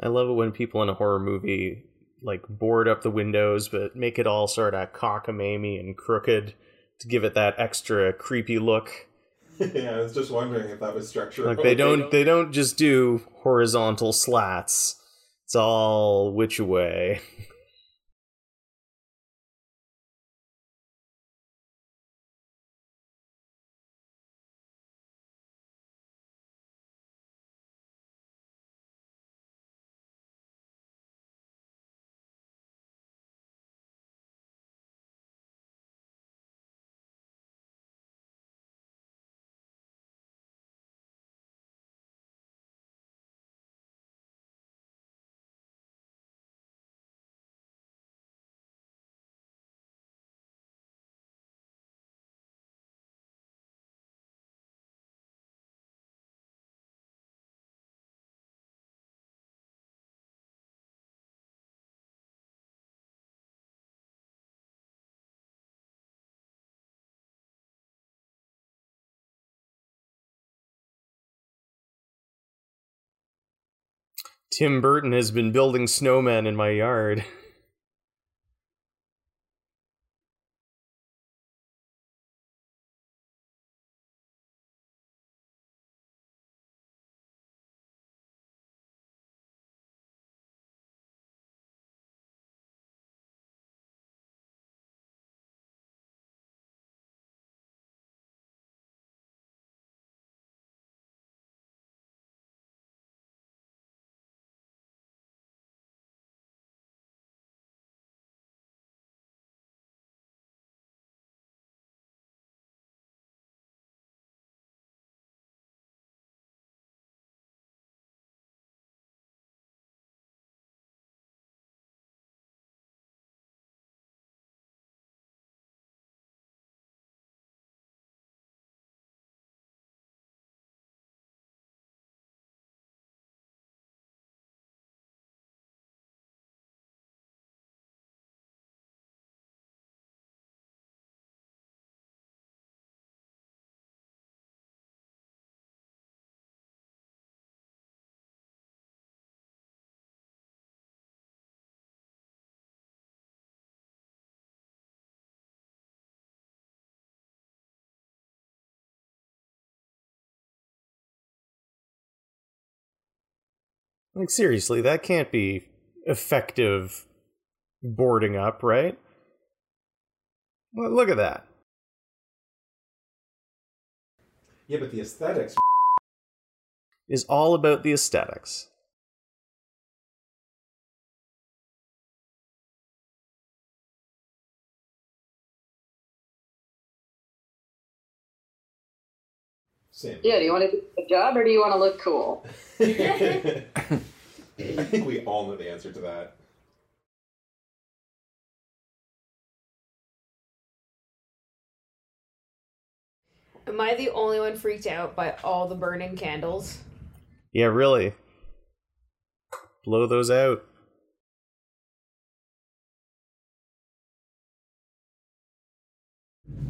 I love it when people in a horror movie like board up the windows, but make it all sort of cockamamie and crooked to give it that extra creepy look. yeah, I was just wondering if that was structural. Like they don't they don't just do horizontal slats. It's all which way. Tim Burton has been building snowmen in my yard. Like seriously, that can't be effective boarding up, right? Well, look at that. Yeah, but the aesthetics. Is all about the aesthetics. Same. Yeah, do you want to do a job or do you want to look cool? I think we all know the answer to that. Am I the only one freaked out by all the burning candles? Yeah, really. Blow those out.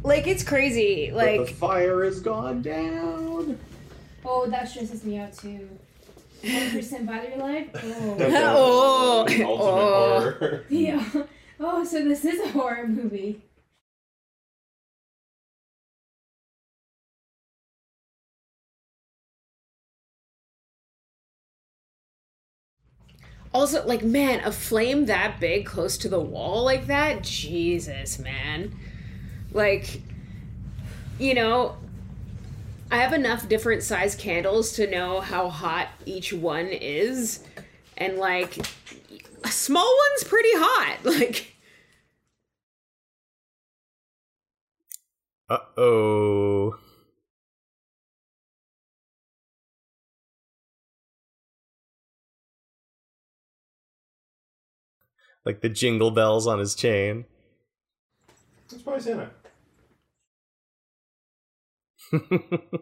Like it's crazy. But the Like fire has gone down. Oh, that stresses me out too. One percent battery life. Oh. Oh. The ultimate Oh. horror. yeah. Oh, so this is a horror movie. also like man, a flame that big close to the wall like that? Jesus, man. Like you know, I have enough different size candles to know how hot each one is. And like a small one's pretty hot. Like Uh oh. Like the jingle bells on his chain. That's probably Santa.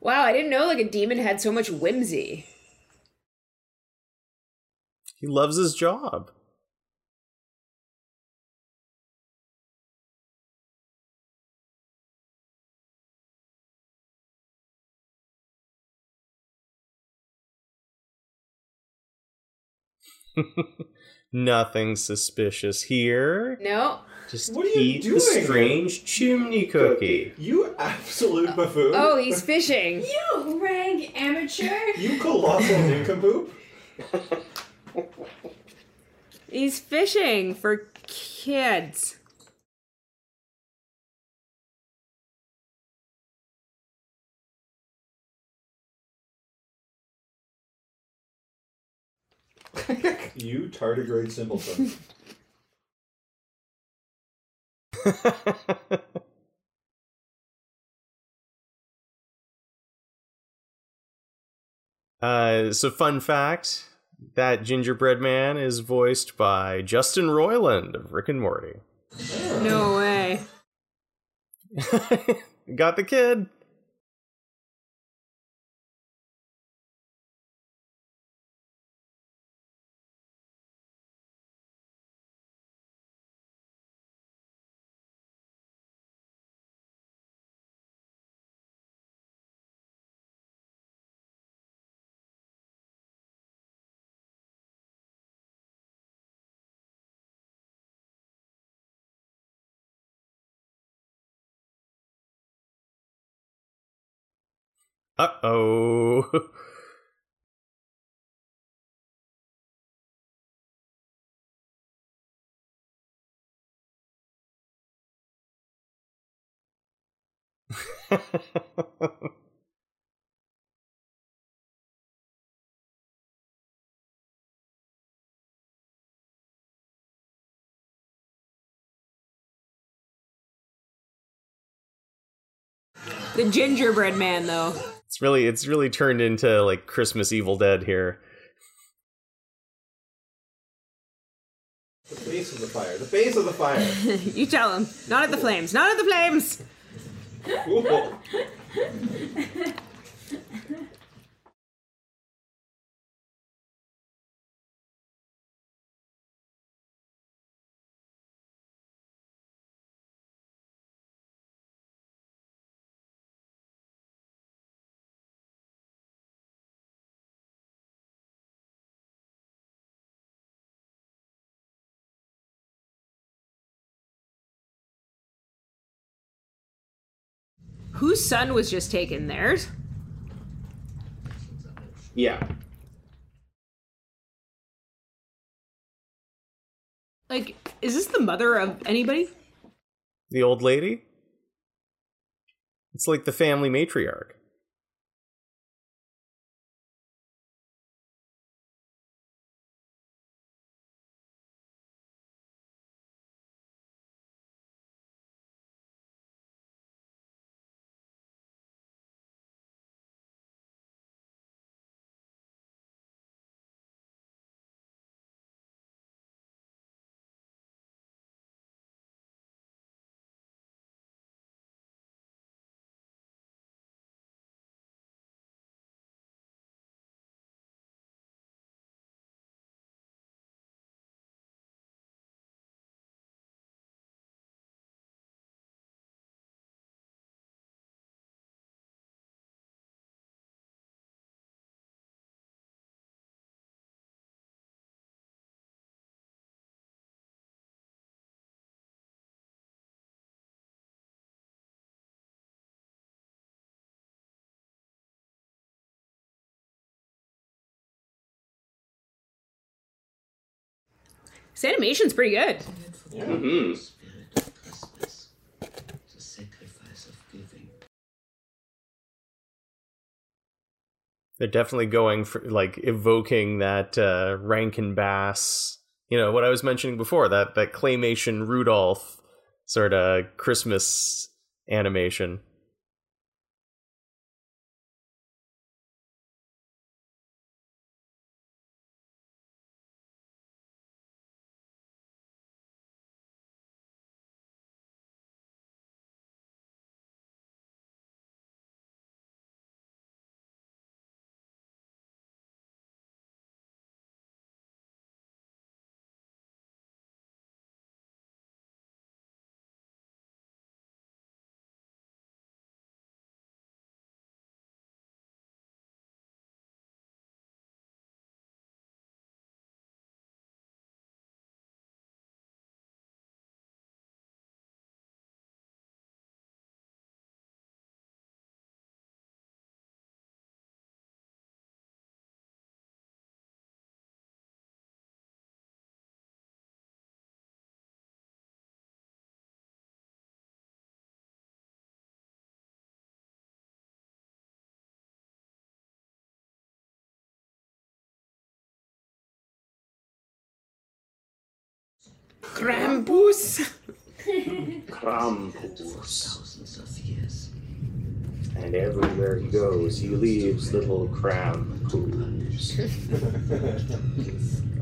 wow, I didn't know like a demon had so much whimsy. he loves his job. Nothing suspicious here. No. Just What are you eat doing? the strange chimney cookie. You absolute buffoon. Oh, he's fishing. You rank amateur. You colossal nincompoop. He's fishing for kids. You tardigrade simpleton. uh, so, fun fact that gingerbread man is voiced by Justin Roiland of Rick and Morty. No way. Got the kid. Uh oh. The gingerbread man, though. It's really it's really turned into like Christmas Evil Dead here. the base of the fire. The base of the fire. you tell him. Not at the flames. Not at the flames. Cool. Whose son was just taken? Theirs? Yeah. Like, is this the mother of anybody? The old lady? It's like the family matriarch. This animation's pretty good. hmm They're definitely going for like evoking that uh, Rankin Bass, you know, what I was mentioning before that that claymation Rudolph sort of Christmas animation. Krampus. Krampus. And everywhere he goes, he leaves little Krampus.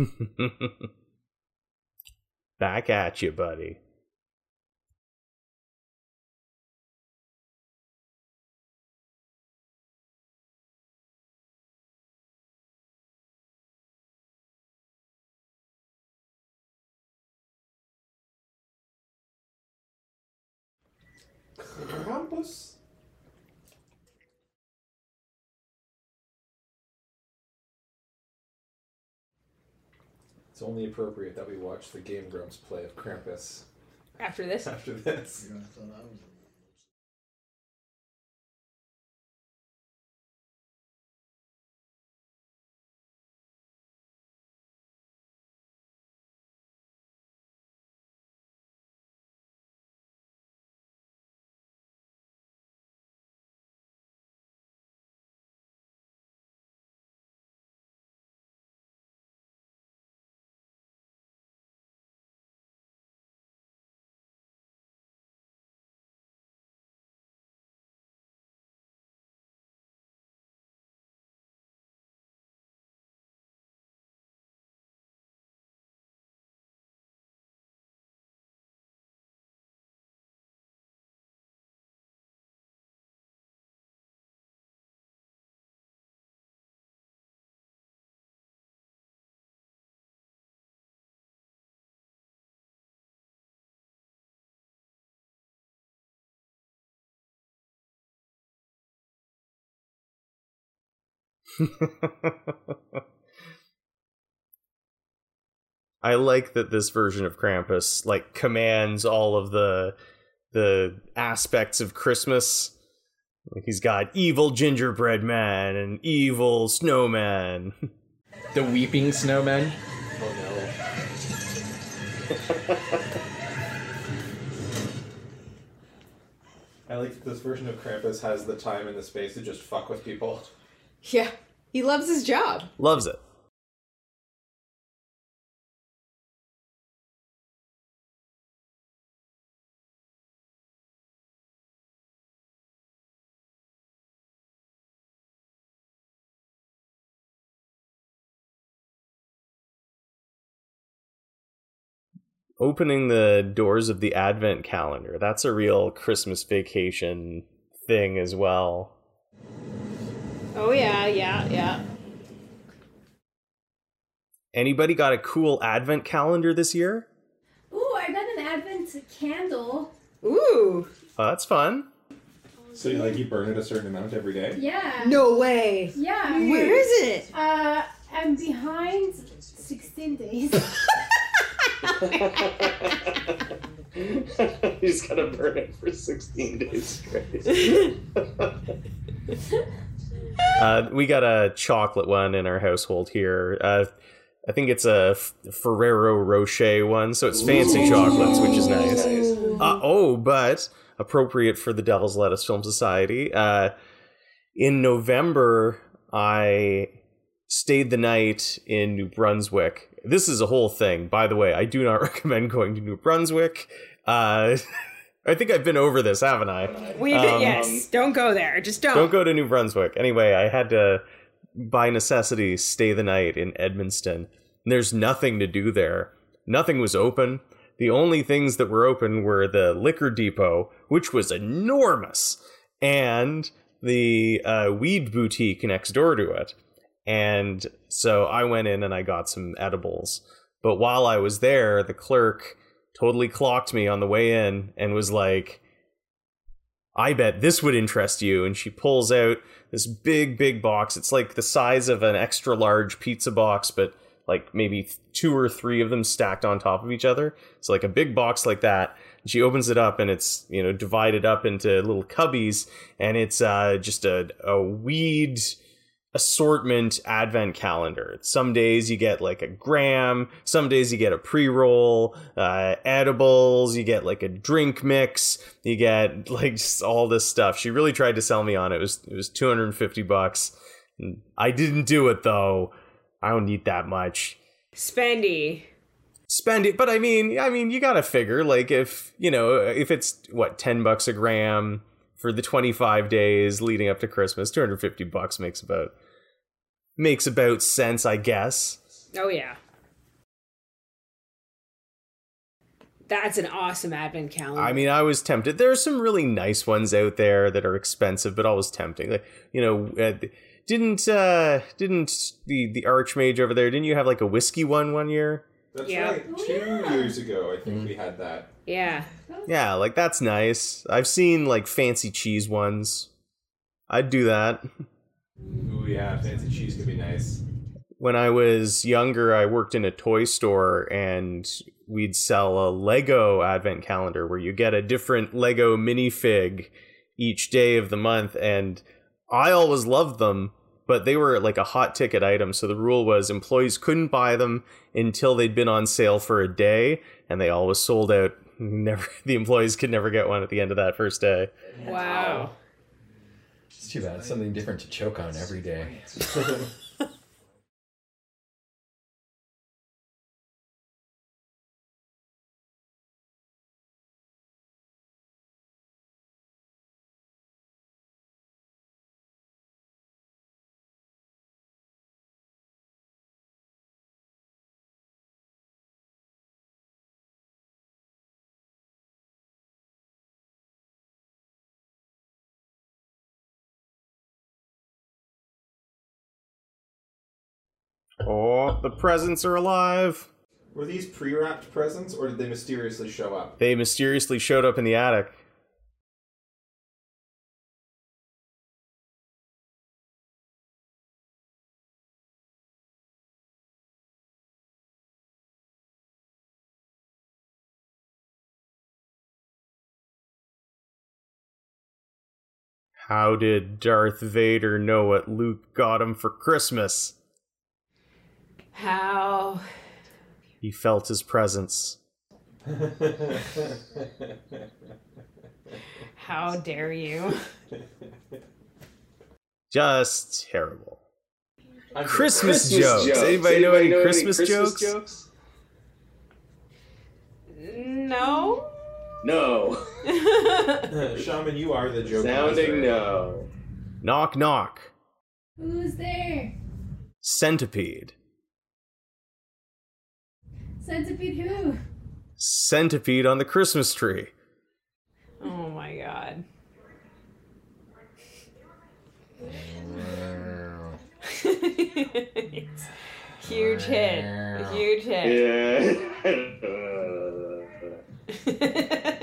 Back at you, buddy. Krampus? It's only appropriate that we watch the Game Grumps play of Krampus After this. after this. I like that this version of Krampus like commands all of the the aspects of Christmas. Like he's got evil gingerbread man and evil snowman. The weeping snowman. Oh no. I like that this version of Krampus has the time and the space to just fuck with people. Yeah. He loves his job. Loves it. Opening the doors of the advent calendar. That's a real Christmas vacation thing as well. Yeah, yeah, yeah. Anybody got a cool advent calendar this year? Ooh, I got an advent candle. Ooh. Oh, that's fun. So you like you burn it a certain amount every day? Yeah. No way. Yeah. Where is it? Uh, I'm behind 16 days. He's gotta burn it for 16 days straight. Uh, we got a chocolate one in our household here. Uh, I think it's a Ferrero Rocher one, so it's fancy chocolates, which is nice. Uh, oh, but appropriate for the Devil's Lettuce Film Society. Uh, in November, I stayed the night in New Brunswick. This is a whole thing, by the way. I do not recommend going to New Brunswick. I think I've been over this, haven't I? We Um, yes. Don't go there. Just don't. Don't go to New Brunswick. Anyway, I had to, by necessity, stay the night in Edmundston. There's nothing to do there. Nothing was open. The only things that were open were the liquor depot, which was enormous, and the uh, weed boutique next door to it. And so I went in and I got some edibles. But while I was there, the clerk totally clocked me on the way in and was like, I bet this would interest you. And she pulls out this big, big box. It's like the size of an extra large pizza box, but like maybe two or three of them stacked on top of each other. So like a big box like that. she opens it up and it's you know divided up into little cubbies and it's uh, just a, a weed assortment advent calendar. Some days you get like a gram, some days you get a pre-roll, uh, edibles, you get like a drink mix, you get like just all this stuff. She really tried to sell me on it. It was it was 250 bucks. I didn't do it though. I don't need that much. Spendy. Spend it, but I mean, I mean, you gotta figure like if you know if it's what 10 bucks a gram for the 25 days leading up to Christmas, 250 bucks makes about makes about sense, I guess. Oh yeah. That's an awesome advent calendar. I mean, I was tempted. There are some really nice ones out there that are expensive, but always tempting. Like, you know, uh, didn't uh didn't the the archmage over there? Didn't you have like a whiskey one one year? That's Yeah. right. Two years ago, I think we had that. yeah. Yeah, like that's nice. I've seen like fancy cheese ones. I'd do that. Ooh, yeah, fancy cheese could be nice. When I was younger, I worked in a toy store and we'd sell a Lego advent calendar where you get a different Lego minifig each day of the month. And I always loved them, but they were like a hot ticket item. So the rule was employees couldn't buy them until they'd been on sale for a day and they always sold out. Never, the employees could never get one at the end of that first day. Wow. Too bad. It's something different to choke on every day. Oh, the presents are alive. Were these pre-wrapped presents, or did they mysteriously show up? They mysteriously showed up in the attic. How did Darth Vader know what Luke got him for Christmas? How? He felt his presence. How dare you? Just terrible. I'm- Christmas, jokes. Anybody, know any Christmas, jokes? No. No. Shaman, you are the joke. Sounding master. no. Knock, knock. Who's there? Centipede. Centipede who? Centipede on the Christmas tree. Oh my god. Huge hit. A huge hit. Yeah.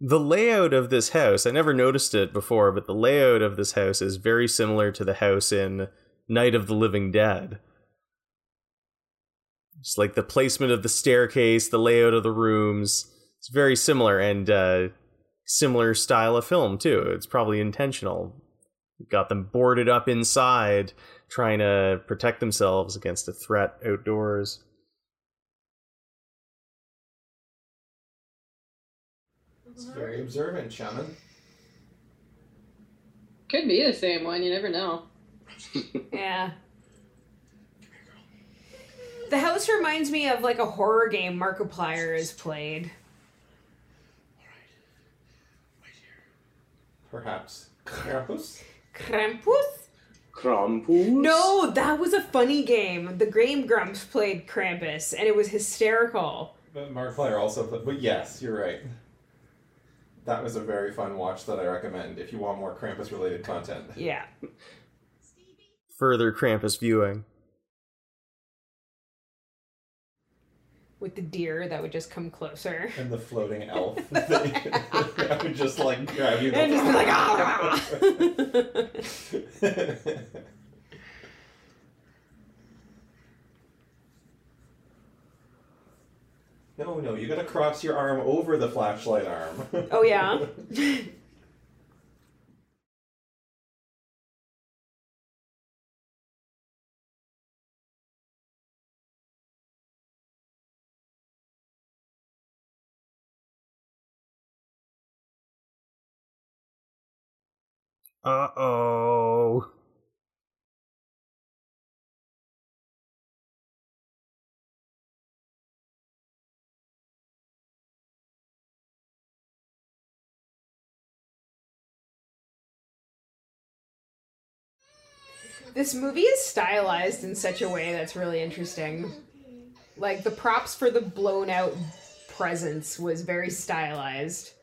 The layout of this house, I never noticed it before, but the layout of this house is very similar to the house in Night of the Living Dead. Just like the placement of the staircase, the layout of the rooms, it's very similar and uh, similar style of film too. It's probably intentional. Got them boarded up inside, trying to protect themselves against a threat outdoors. It's very observant, Shaman. Could be the same one. You never know. Yeah. The house reminds me of like a horror game Markiplier has played. Perhaps. Krampus? Krampus? Krampus? No, that was a funny game. The Game Grumps played Krampus, and it was hysterical. But Markiplier also played. But yes, you're right. That was a very fun watch that I recommend if you want more Krampus related content. Yeah. Further Krampus viewing. With the deer that would just come closer. And the floating elf. that would just like grab you. And just be like, "Ah!" No, no, you gotta cross your arm over the flashlight arm. Oh, yeah? Uh oh. This movie is stylized in such a way that's really interesting. Like the props for the blown out presence was very stylized.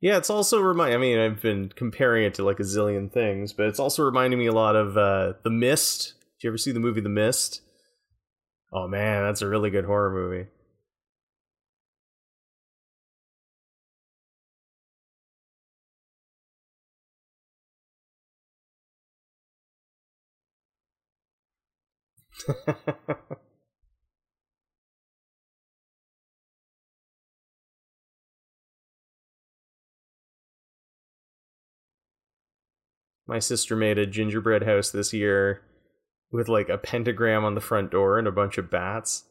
Yeah, it's also remind. I mean, I've been comparing it to like a zillion things, but it's also reminding me a lot of uh, The Mist. Did you ever see the movie The Mist? Oh man, that's a really good horror movie. My sister made a gingerbread house this year with like a pentagram on the front door and a bunch of bats.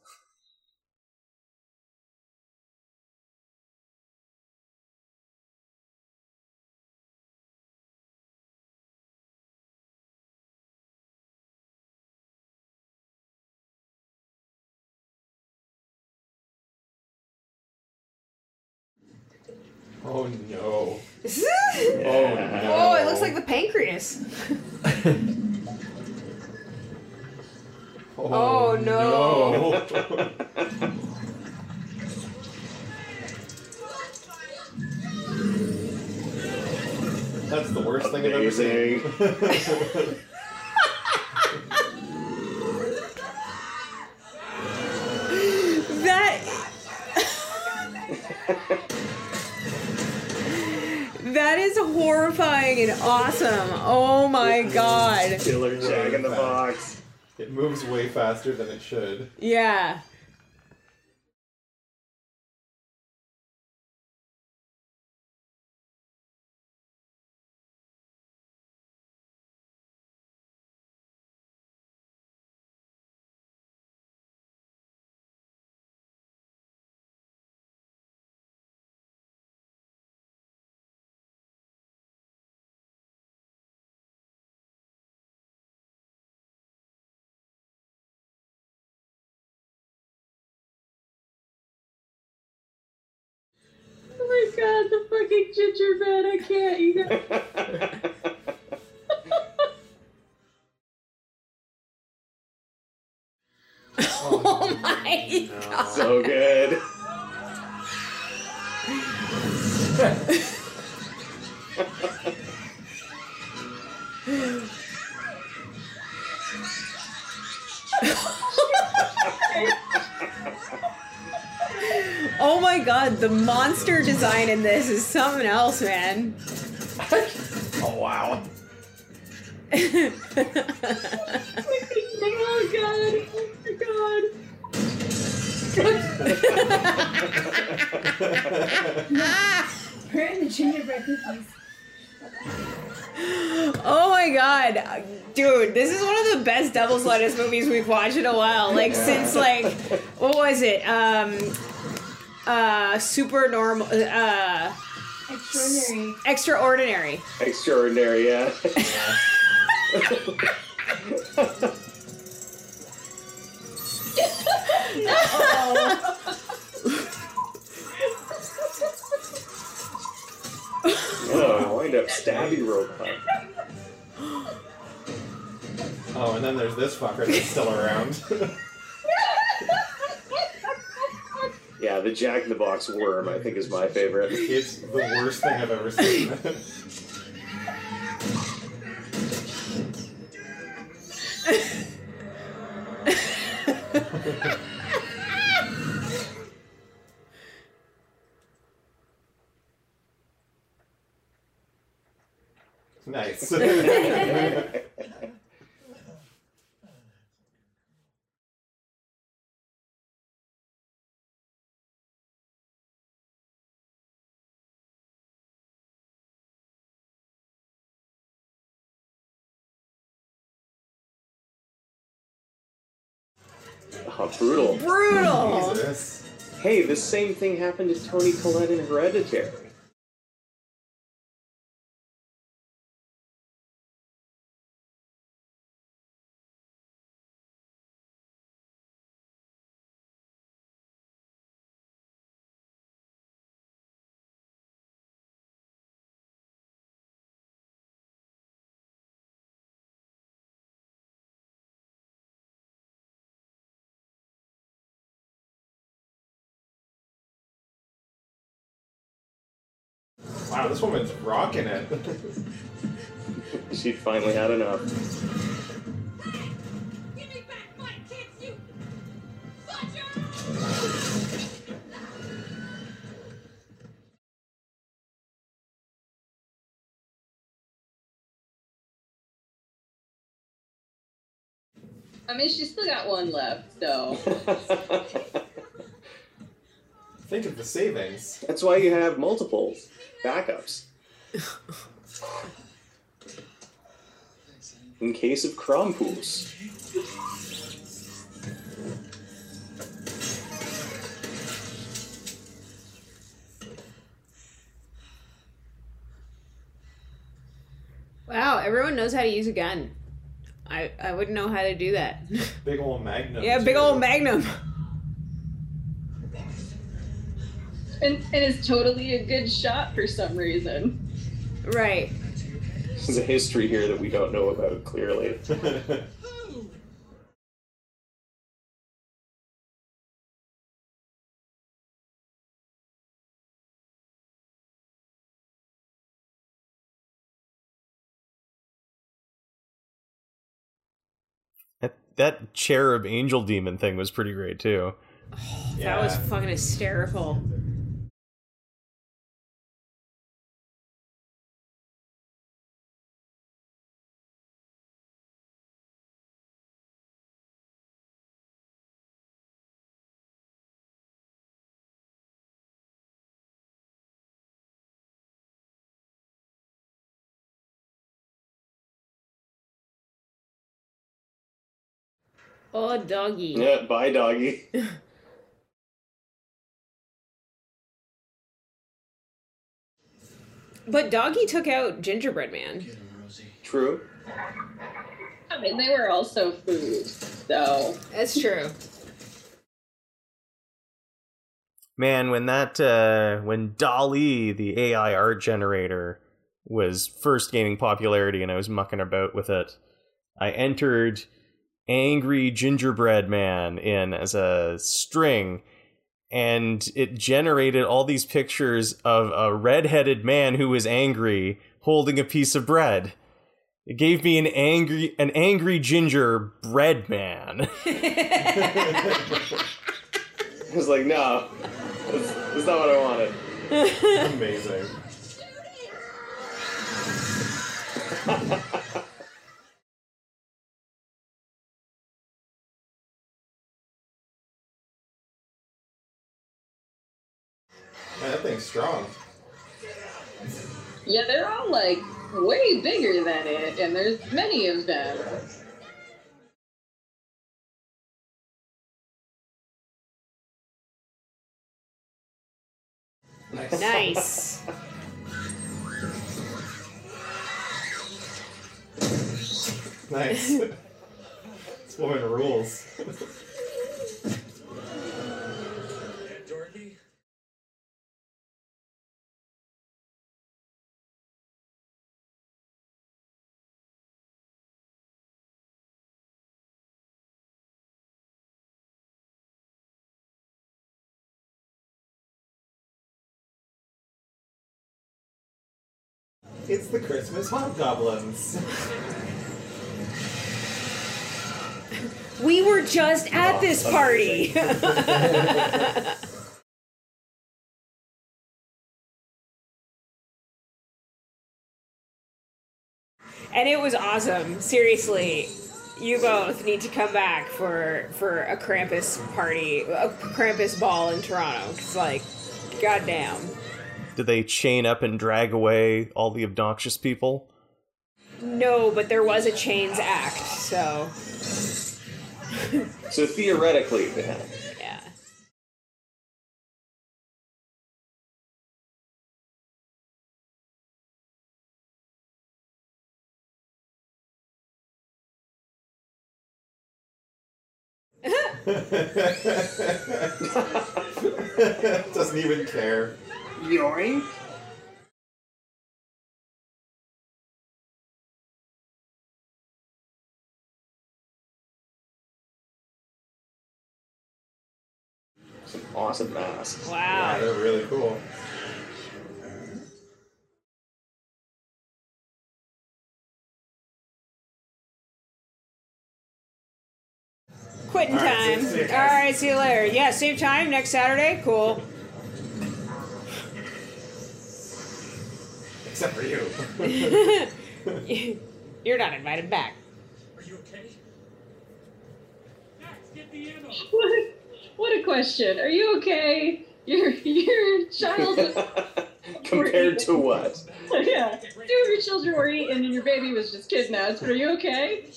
Oh no. oh, no. it looks like the pancreas. Oh, oh, no. That's the worst thing I've ever seen. That. That is horrifying and awesome. Oh my god. Killer Jack in the Box. It moves way faster than it should. Yeah. God, the fucking gingerbread! I can't. You got. Oh, oh my god. So good. my god, the monster design in this is something else, man. Oh wow. Oh god! Oh my god! We're in the gingerbread cookies. Oh my god. Dude, this is one of the best Devil's Lettuce movies we've watched in a while. Like since like what was it? Um uh super normal uh Extraordinary. extraordinary. Extraordinary, yeah. oh, wind up stabby robot. Oh, and then there's this fucker that's still around. Yeah, the Jack in the Box worm, I think, is my favorite. It's the worst thing I've ever seen. nice. Oh, brutal. Brutal. Jesus. Hey, the same thing happened to Toni Collette in Hereditary. Wow, this woman's rocking it. She finally had enough. I mean, she's still got one left, though. Think of the savings. That's why you have multiples, backups. In case of Krampus. Wow, everyone knows how to use a gun. I I wouldn't know how to do that. Big old magnum. yeah, big too. old magnum. And, and it's totally a good shot for some reason. Right. There's a history here that we don't know about, clearly. That, that cherub angel demon thing was pretty great too. That was fucking hysterical. Oh, doggy. Yeah, bye, doggy. But doggy took out gingerbread man. True. I mean, they were also food, so. That's true. Man, when that uh, when DALL-E, the AI art generator, was first gaining popularity, and I was mucking about with it, I entered "angry gingerbread man" in as a string, and it generated all these pictures of a red-headed man who was angry holding a piece of bread. It gave me an angry an angry ginger bread man. I was like, no, that's, that's not what I wanted. Amazing. strong. Yeah, they're all like way bigger than it, and there's many of them. Nice. Nice. this woman rules. It's the Christmas hobgoblins. We were just at oh, this party. and it was awesome. Seriously, you both need to come back for for a Krampus party, a Krampus ball in Toronto. It's like, goddamn. Did they chain up and drag away all the obnoxious people? No, but there was a chains act, so So theoretically, yeah. yeah. Doesn't even care. Yoink. Some awesome masks. Yeah, Wow. they're really cool. Quitting All right, see- time. see you All guys. see you later. Yeah, same time next Saturday. Cool. Except for you. You're not invited back. Are you okay? Max, get the ambulance. What, what a question. Are you okay? Your your child Compared to what? yeah. Two of your children were eaten and your baby was just kidnapped. But Are you okay?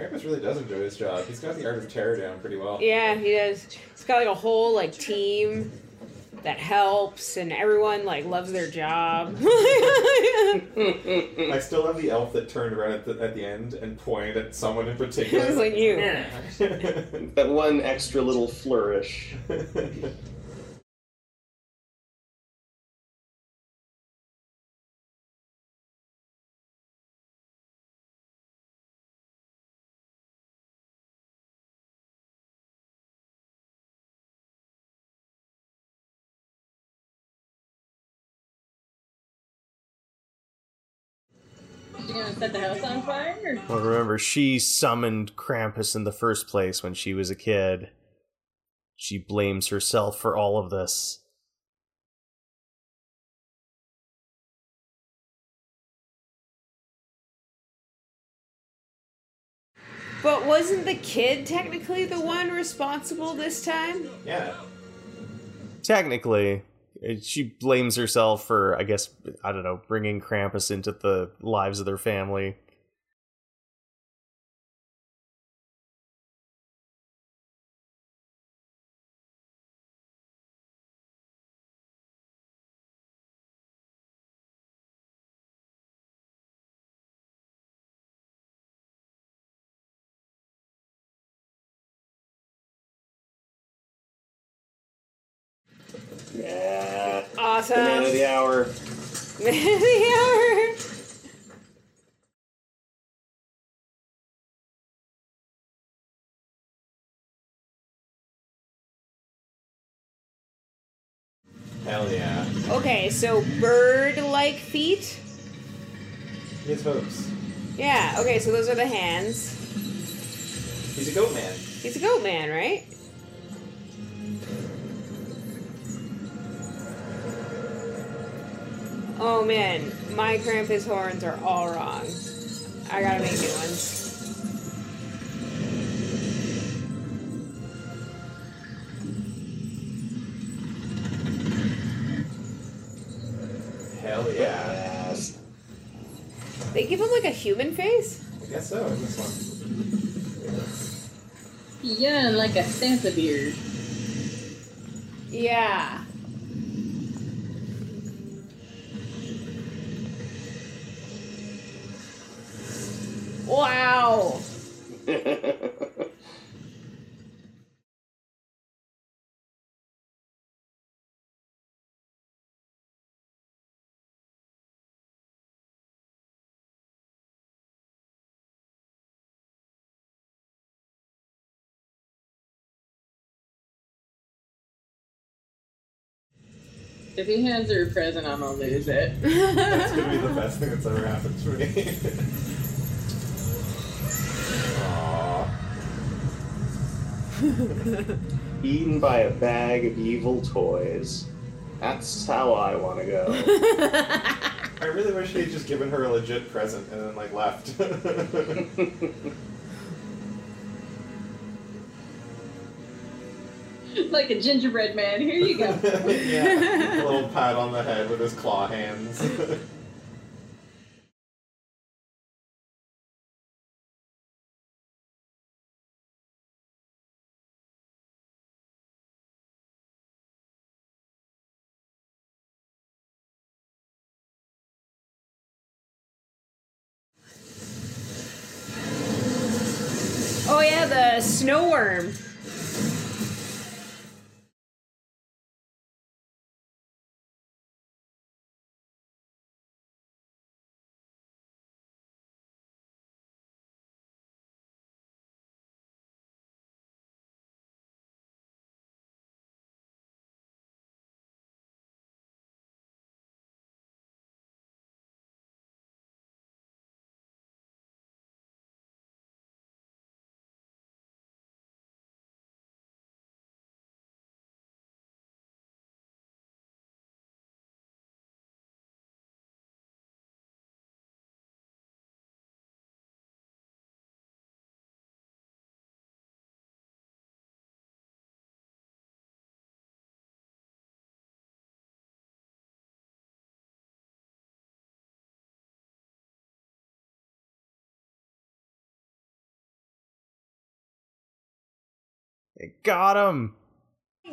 Krampus really does enjoy his job. He's got the art of terror down pretty well. yeah, he does. He's got like a whole like team that helps, and everyone like loves their job. I still have the elf that turned around at the, at the end and pointed at someone in particular. It's like you. That one extra little flourish. Set the house on fire? Well, remember, she summoned Krampus in the first place when she was a kid. She blames herself for all of this. But wasn't the kid technically the one responsible this time? yeah. Technically, she blames herself for, I guess, I don't know, bringing Krampus into the lives of their family. The man of the hour. Man of the hour. Hell yeah. Okay, so bird-like feet. Has hooves. Yeah. Okay, so those are the hands. He's a goat man. He's a goat man, right? Oh man, my Krampus horns are all wrong. I gotta make new ones. Hell yeah. Yes. They give him like a human face? I guess so in this one. Yeah, and like a Santa beard. Yeah. Wow. If he hands her a present, I'm gonna lose it. That's gonna be the best thing that's ever happened to me. Eaten by a bag of evil toys. That's how I want to go. I really wish he'd just given her a legit present and then like left. like a gingerbread man. Here you go. yeah, a little pat on the head with his claw hands. Snow worm. Got him.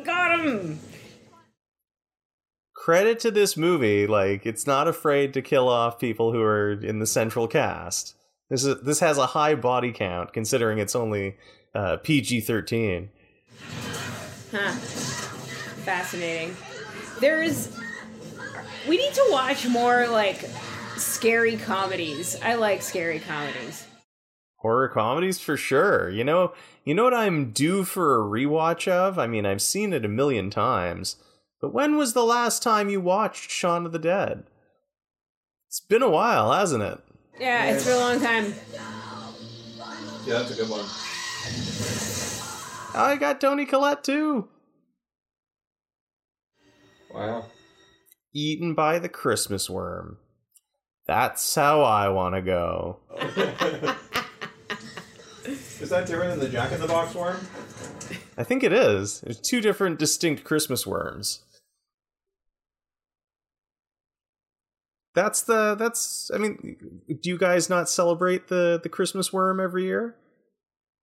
Got him. Credit to this movie, like it's not afraid to kill off people who are in the central cast. This is this has a high body count considering it's only uh, PG thirteen. Huh. Fascinating. There's. We need to watch more like scary comedies. I like scary comedies. Horror comedies for sure. You know, you know what I'm due for a rewatch of? I mean, I've seen it a million times, but when was the last time you watched Shaun of the Dead? It's been a while, hasn't it? Yeah, it's been a long time. yeah, that's a good one. I got Toni Collette too. Wow. Eaten by the Christmas worm. That's how I want to go. Is that different than the Jack in the Box worm? I think it is. There's two different distinct Christmas worms. That's the that's I mean, do you guys not celebrate the the Christmas worm every year?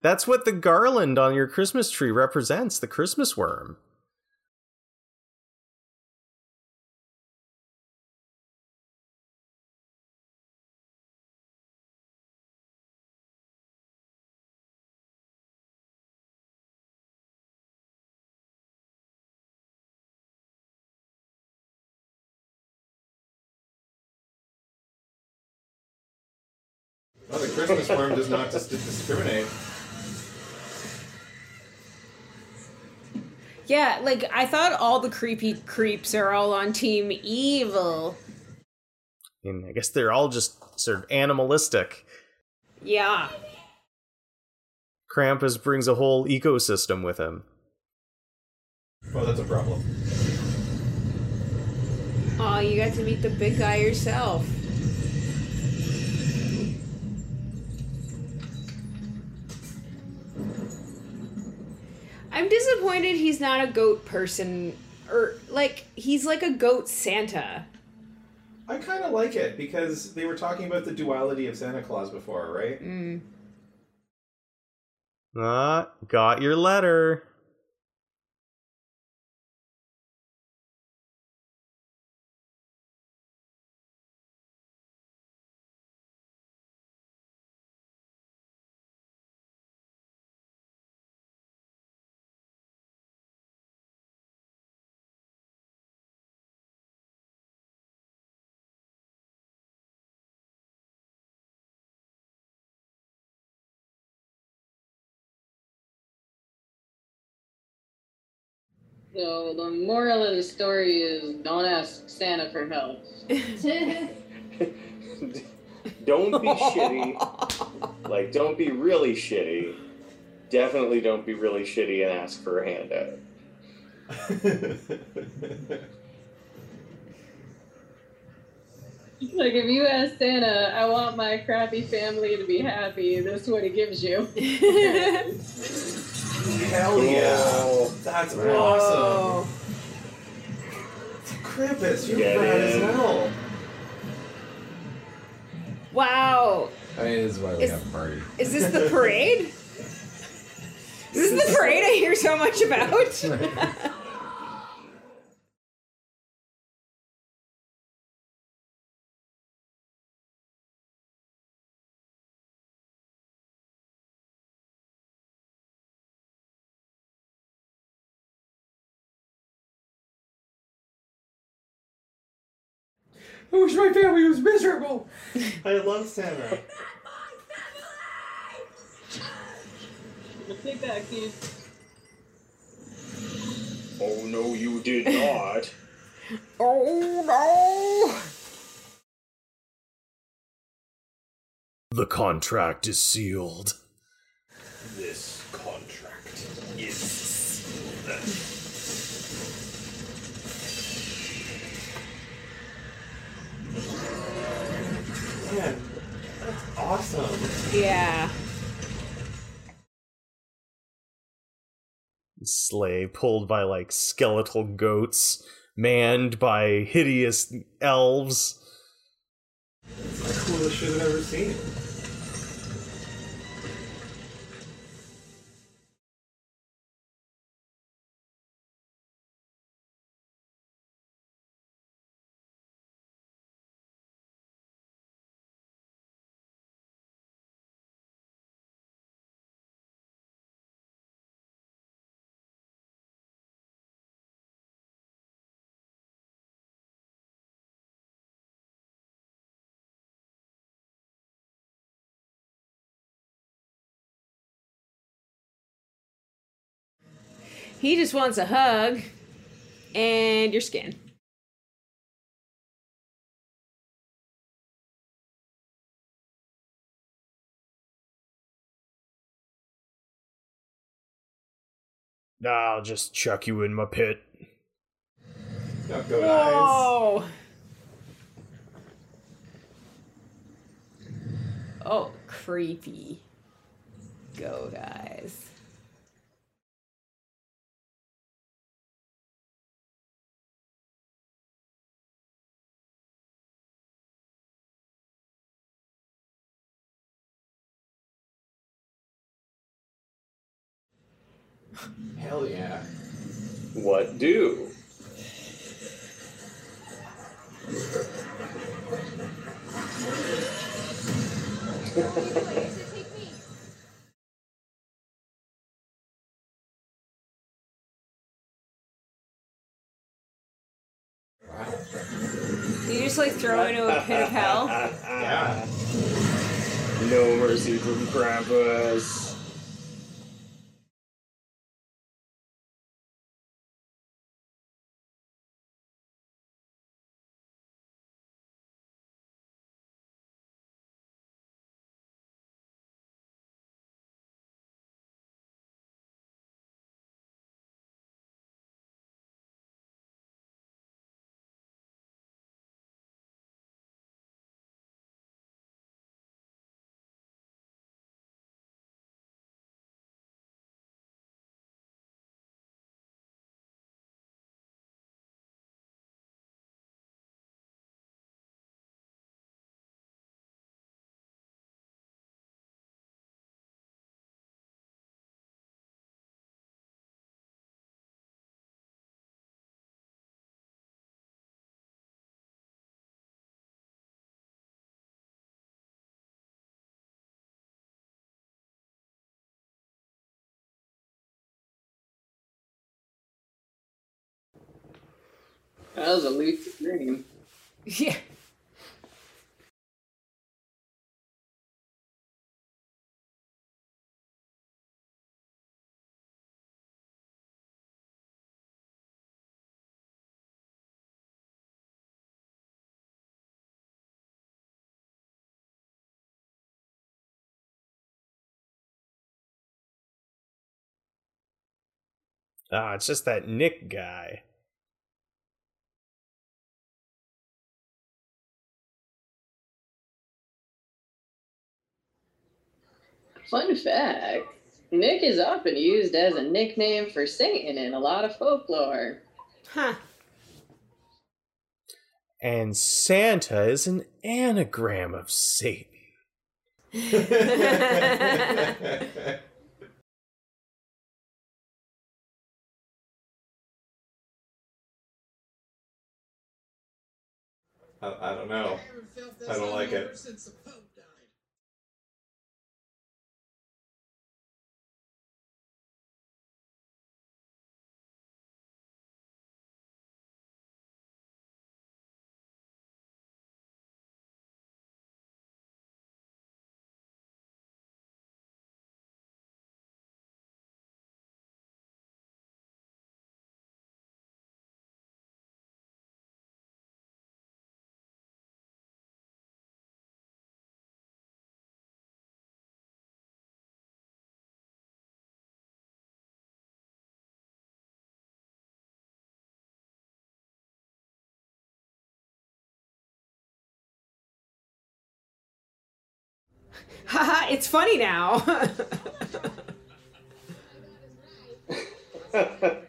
That's what the garland on your Christmas tree represents, the Christmas worm. Christmas worm does not dis- discriminate. Yeah, like I thought all the creepy creeps are all on team evil. I I guess they're all just sort of animalistic. Yeah. Krampus brings a whole ecosystem with him. Oh, that's a problem. Oh, you got to meet the big guy yourself. I'm disappointed he's not a goat person or like he's like a goat Santa. I kind of like it because they were talking about the duality of Santa Claus before, right? Mm. Ah, got your letter. So the moral of the story is don't ask Santa for help. don't be shitty. Like, don't be really shitty. Definitely don't be really shitty and ask for a handout. Like if you ask Santa, I want my crappy family to be happy, that's what he gives you. Hell yeah! That's Right. awesome. Krampus, you're Get rad as hell. wow. I mean, this is why we Is- have a party. Is this the parade? Is this the parade I hear so much about? I wish my family was miserable. I love Santa. Take that, kid. Oh no, you did not. oh no! The contract is sealed. Man, that's awesome. Yeah. Sleigh pulled by like skeletal goats, manned by hideous elves. It's the coolest shit I've ever seen. He just wants a hug and your skin. I'll just chuck you in my pit. No, go eyes. Whoa! Oh, creepy. Go, guys. Hell yeah. What do? Do you just like throw into a pit of hell? Yeah. No mercy from Krampus. That was a lucid dream. Yeah. Ah, it's just that Nick guy. Fun fact Nick is often used as a nickname for Satan in a lot of folklore. Huh. And Santa is an anagram of Satan. I, I don't know. I don't like it. Haha, it's funny now.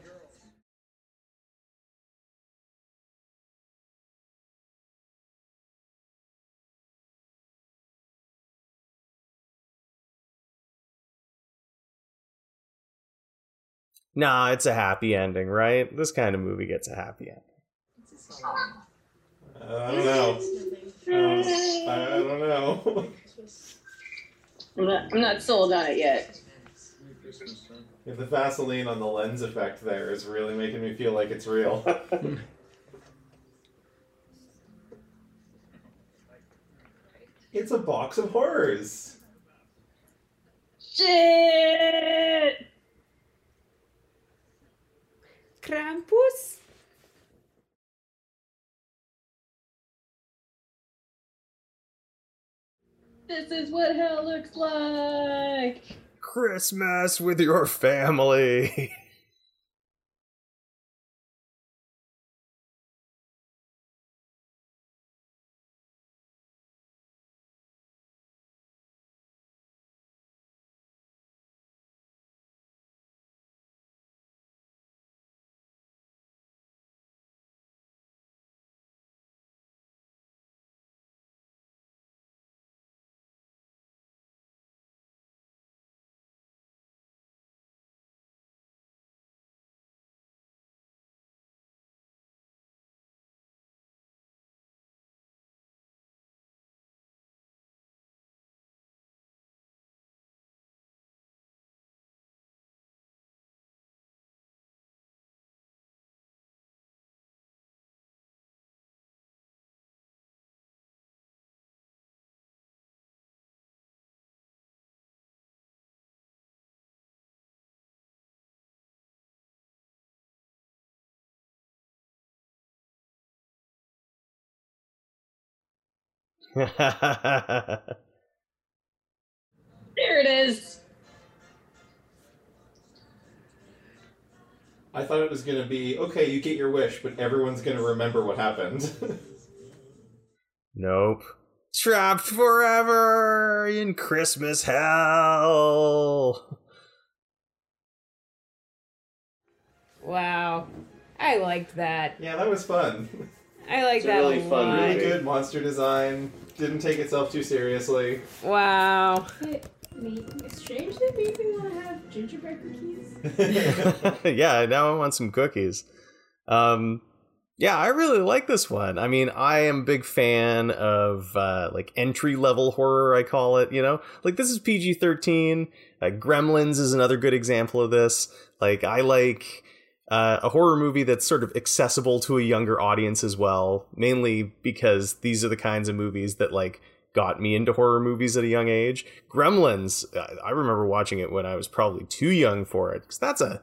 Nah, it's a happy ending, right? This kind of movie gets a happy ending. I don't know. Um, I don't know. I'm not, I'm not sold on it yet. if the Vaseline on the lens effect there is really making me feel like it's real. it's a box of horrors. Shit! Krampus? This is what hell looks like! Christmas with your family. There it is! I thought it was gonna be okay. You get your wish, but everyone's gonna remember what happened. nope. Trapped forever in Christmas hell. Wow. I liked that. yeah, that was fun. I like It's a that really a fun lot. Really good monster design. Didn't take itself too seriously. Wow. It made, strangely made me want to have gingerbread cookies. yeah, now I want some cookies. Um, yeah, I really like this one. I mean, I am a big fan of uh, like entry level horror. I call it. You know, like this is PG thirteen. Uh, Gremlins is another good example of this. Like I like Uh, a horror movie that's sort of accessible to a younger audience as well, mainly because these are the kinds of movies that like got me into horror movies at a young age. Gremlins, I remember watching it when I was probably too young for it because that's a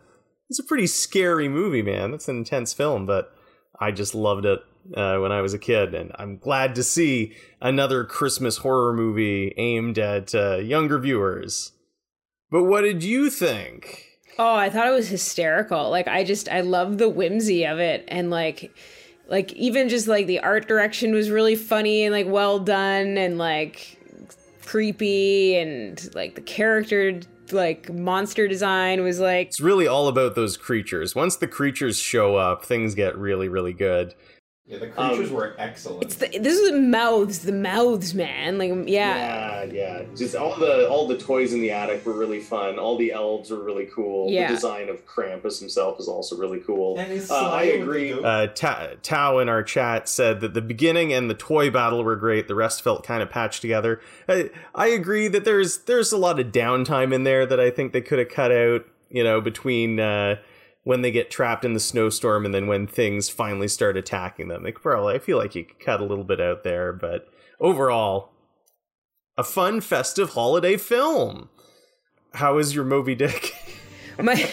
it's a pretty scary movie, man. That's an intense film, but I just loved it uh, when I was a kid, and I'm glad to see another Christmas horror movie aimed at uh, younger viewers. But what did you think? Oh, I thought it was hysterical. Like I just I love the whimsy of it and like like even just like the art direction was really funny and like well done and like creepy and like the character like monster design was like It's really all about those creatures. Once the creatures show up, things get really, really good. Yeah, the creatures Um, were excellent. it's the, this is the mouths, the mouths, man. Like yeah. Yeah, yeah. Just all the all the toys in the attic were really fun. All the elves were really cool. Yeah. The design of Krampus himself is also really cool. And his Uh, I agree. with the Uh, Ta- Tao in our chat said that the beginning and the toy battle were great. The rest felt kind of patched together. I, I agree that there's there's a lot of downtime in there that I think they could have cut out. You know, between uh, when they get trapped in the snowstorm and then when things finally start attacking them. Could probably I feel like you could cut a little bit out there, but overall, a fun festive holiday film. How is your Moby Dick? My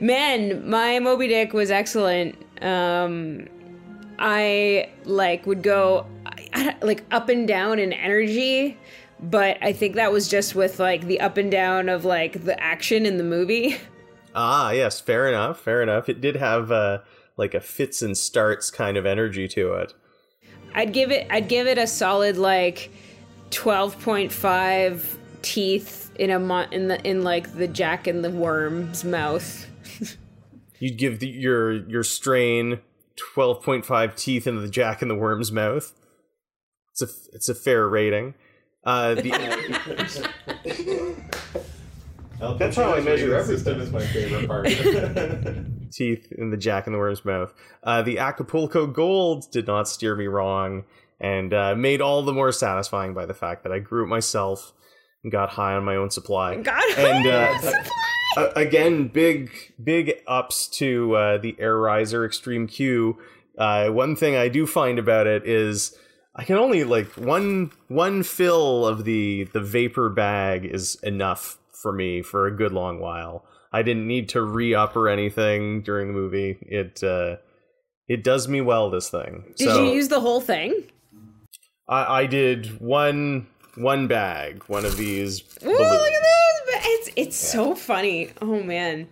man, my Moby Dick was excellent. Um, I like would go like up and down in energy, but I think that was just with like the up and down of like the action in the movie. Ah, yes, fair enough, fair enough. It did have uh, like a fits and starts kind of energy to it. I'd give it I'd give it a solid like 12.5 teeth in a mo- in the in like the jack and the worm's mouth. You'd give the, your your strain twelve point five teeth into the Jack in the Worm's mouth. It's a it's a fair rating. Uh, the, El That's how I measure everything. System is my favorite part. teeth in the Jack in the Worm's mouth. Uh, the Acapulco Gold did not steer me wrong, and uh, made all the more satisfying by the fact that I grew it myself and got high on my own supply. God, and uh, a- again, big big ups to uh, the Arizer Extreme Q. Uh, one thing I do find about it is I can only like one one fill of the the vapor bag is enough for me for a good long while. I didn't need to re up or anything during the movie. It uh, it does me well. This thing. Did So you use the whole thing? I, I did one one bag, one of these. Ooh, look at those! It's it's so funny. Oh man.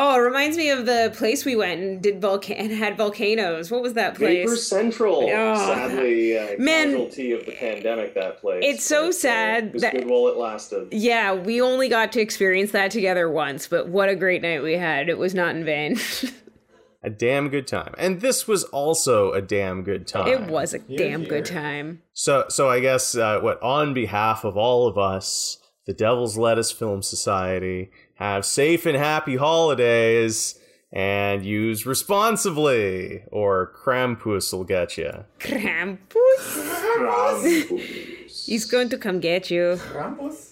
Oh, it reminds me of the place we went and did volca- and had volcanoes. What was that place? Vapor Central, Oh, sadly, uh, man. casualty of the pandemic. That place. It's so But, uh, sad it was that- good while it lasted. Yeah, we only got to experience that together once, but what a great night we had. It was not in vain. a damn good time. And this was also a damn good time. it was a Here, damn good time. So so I guess uh, what on behalf of all of us, the Devil's Lettuce Film Society, have safe and happy holidays and use responsibly or Krampus will get you. Krampus. Krampus. He's going to come get you. Krampus?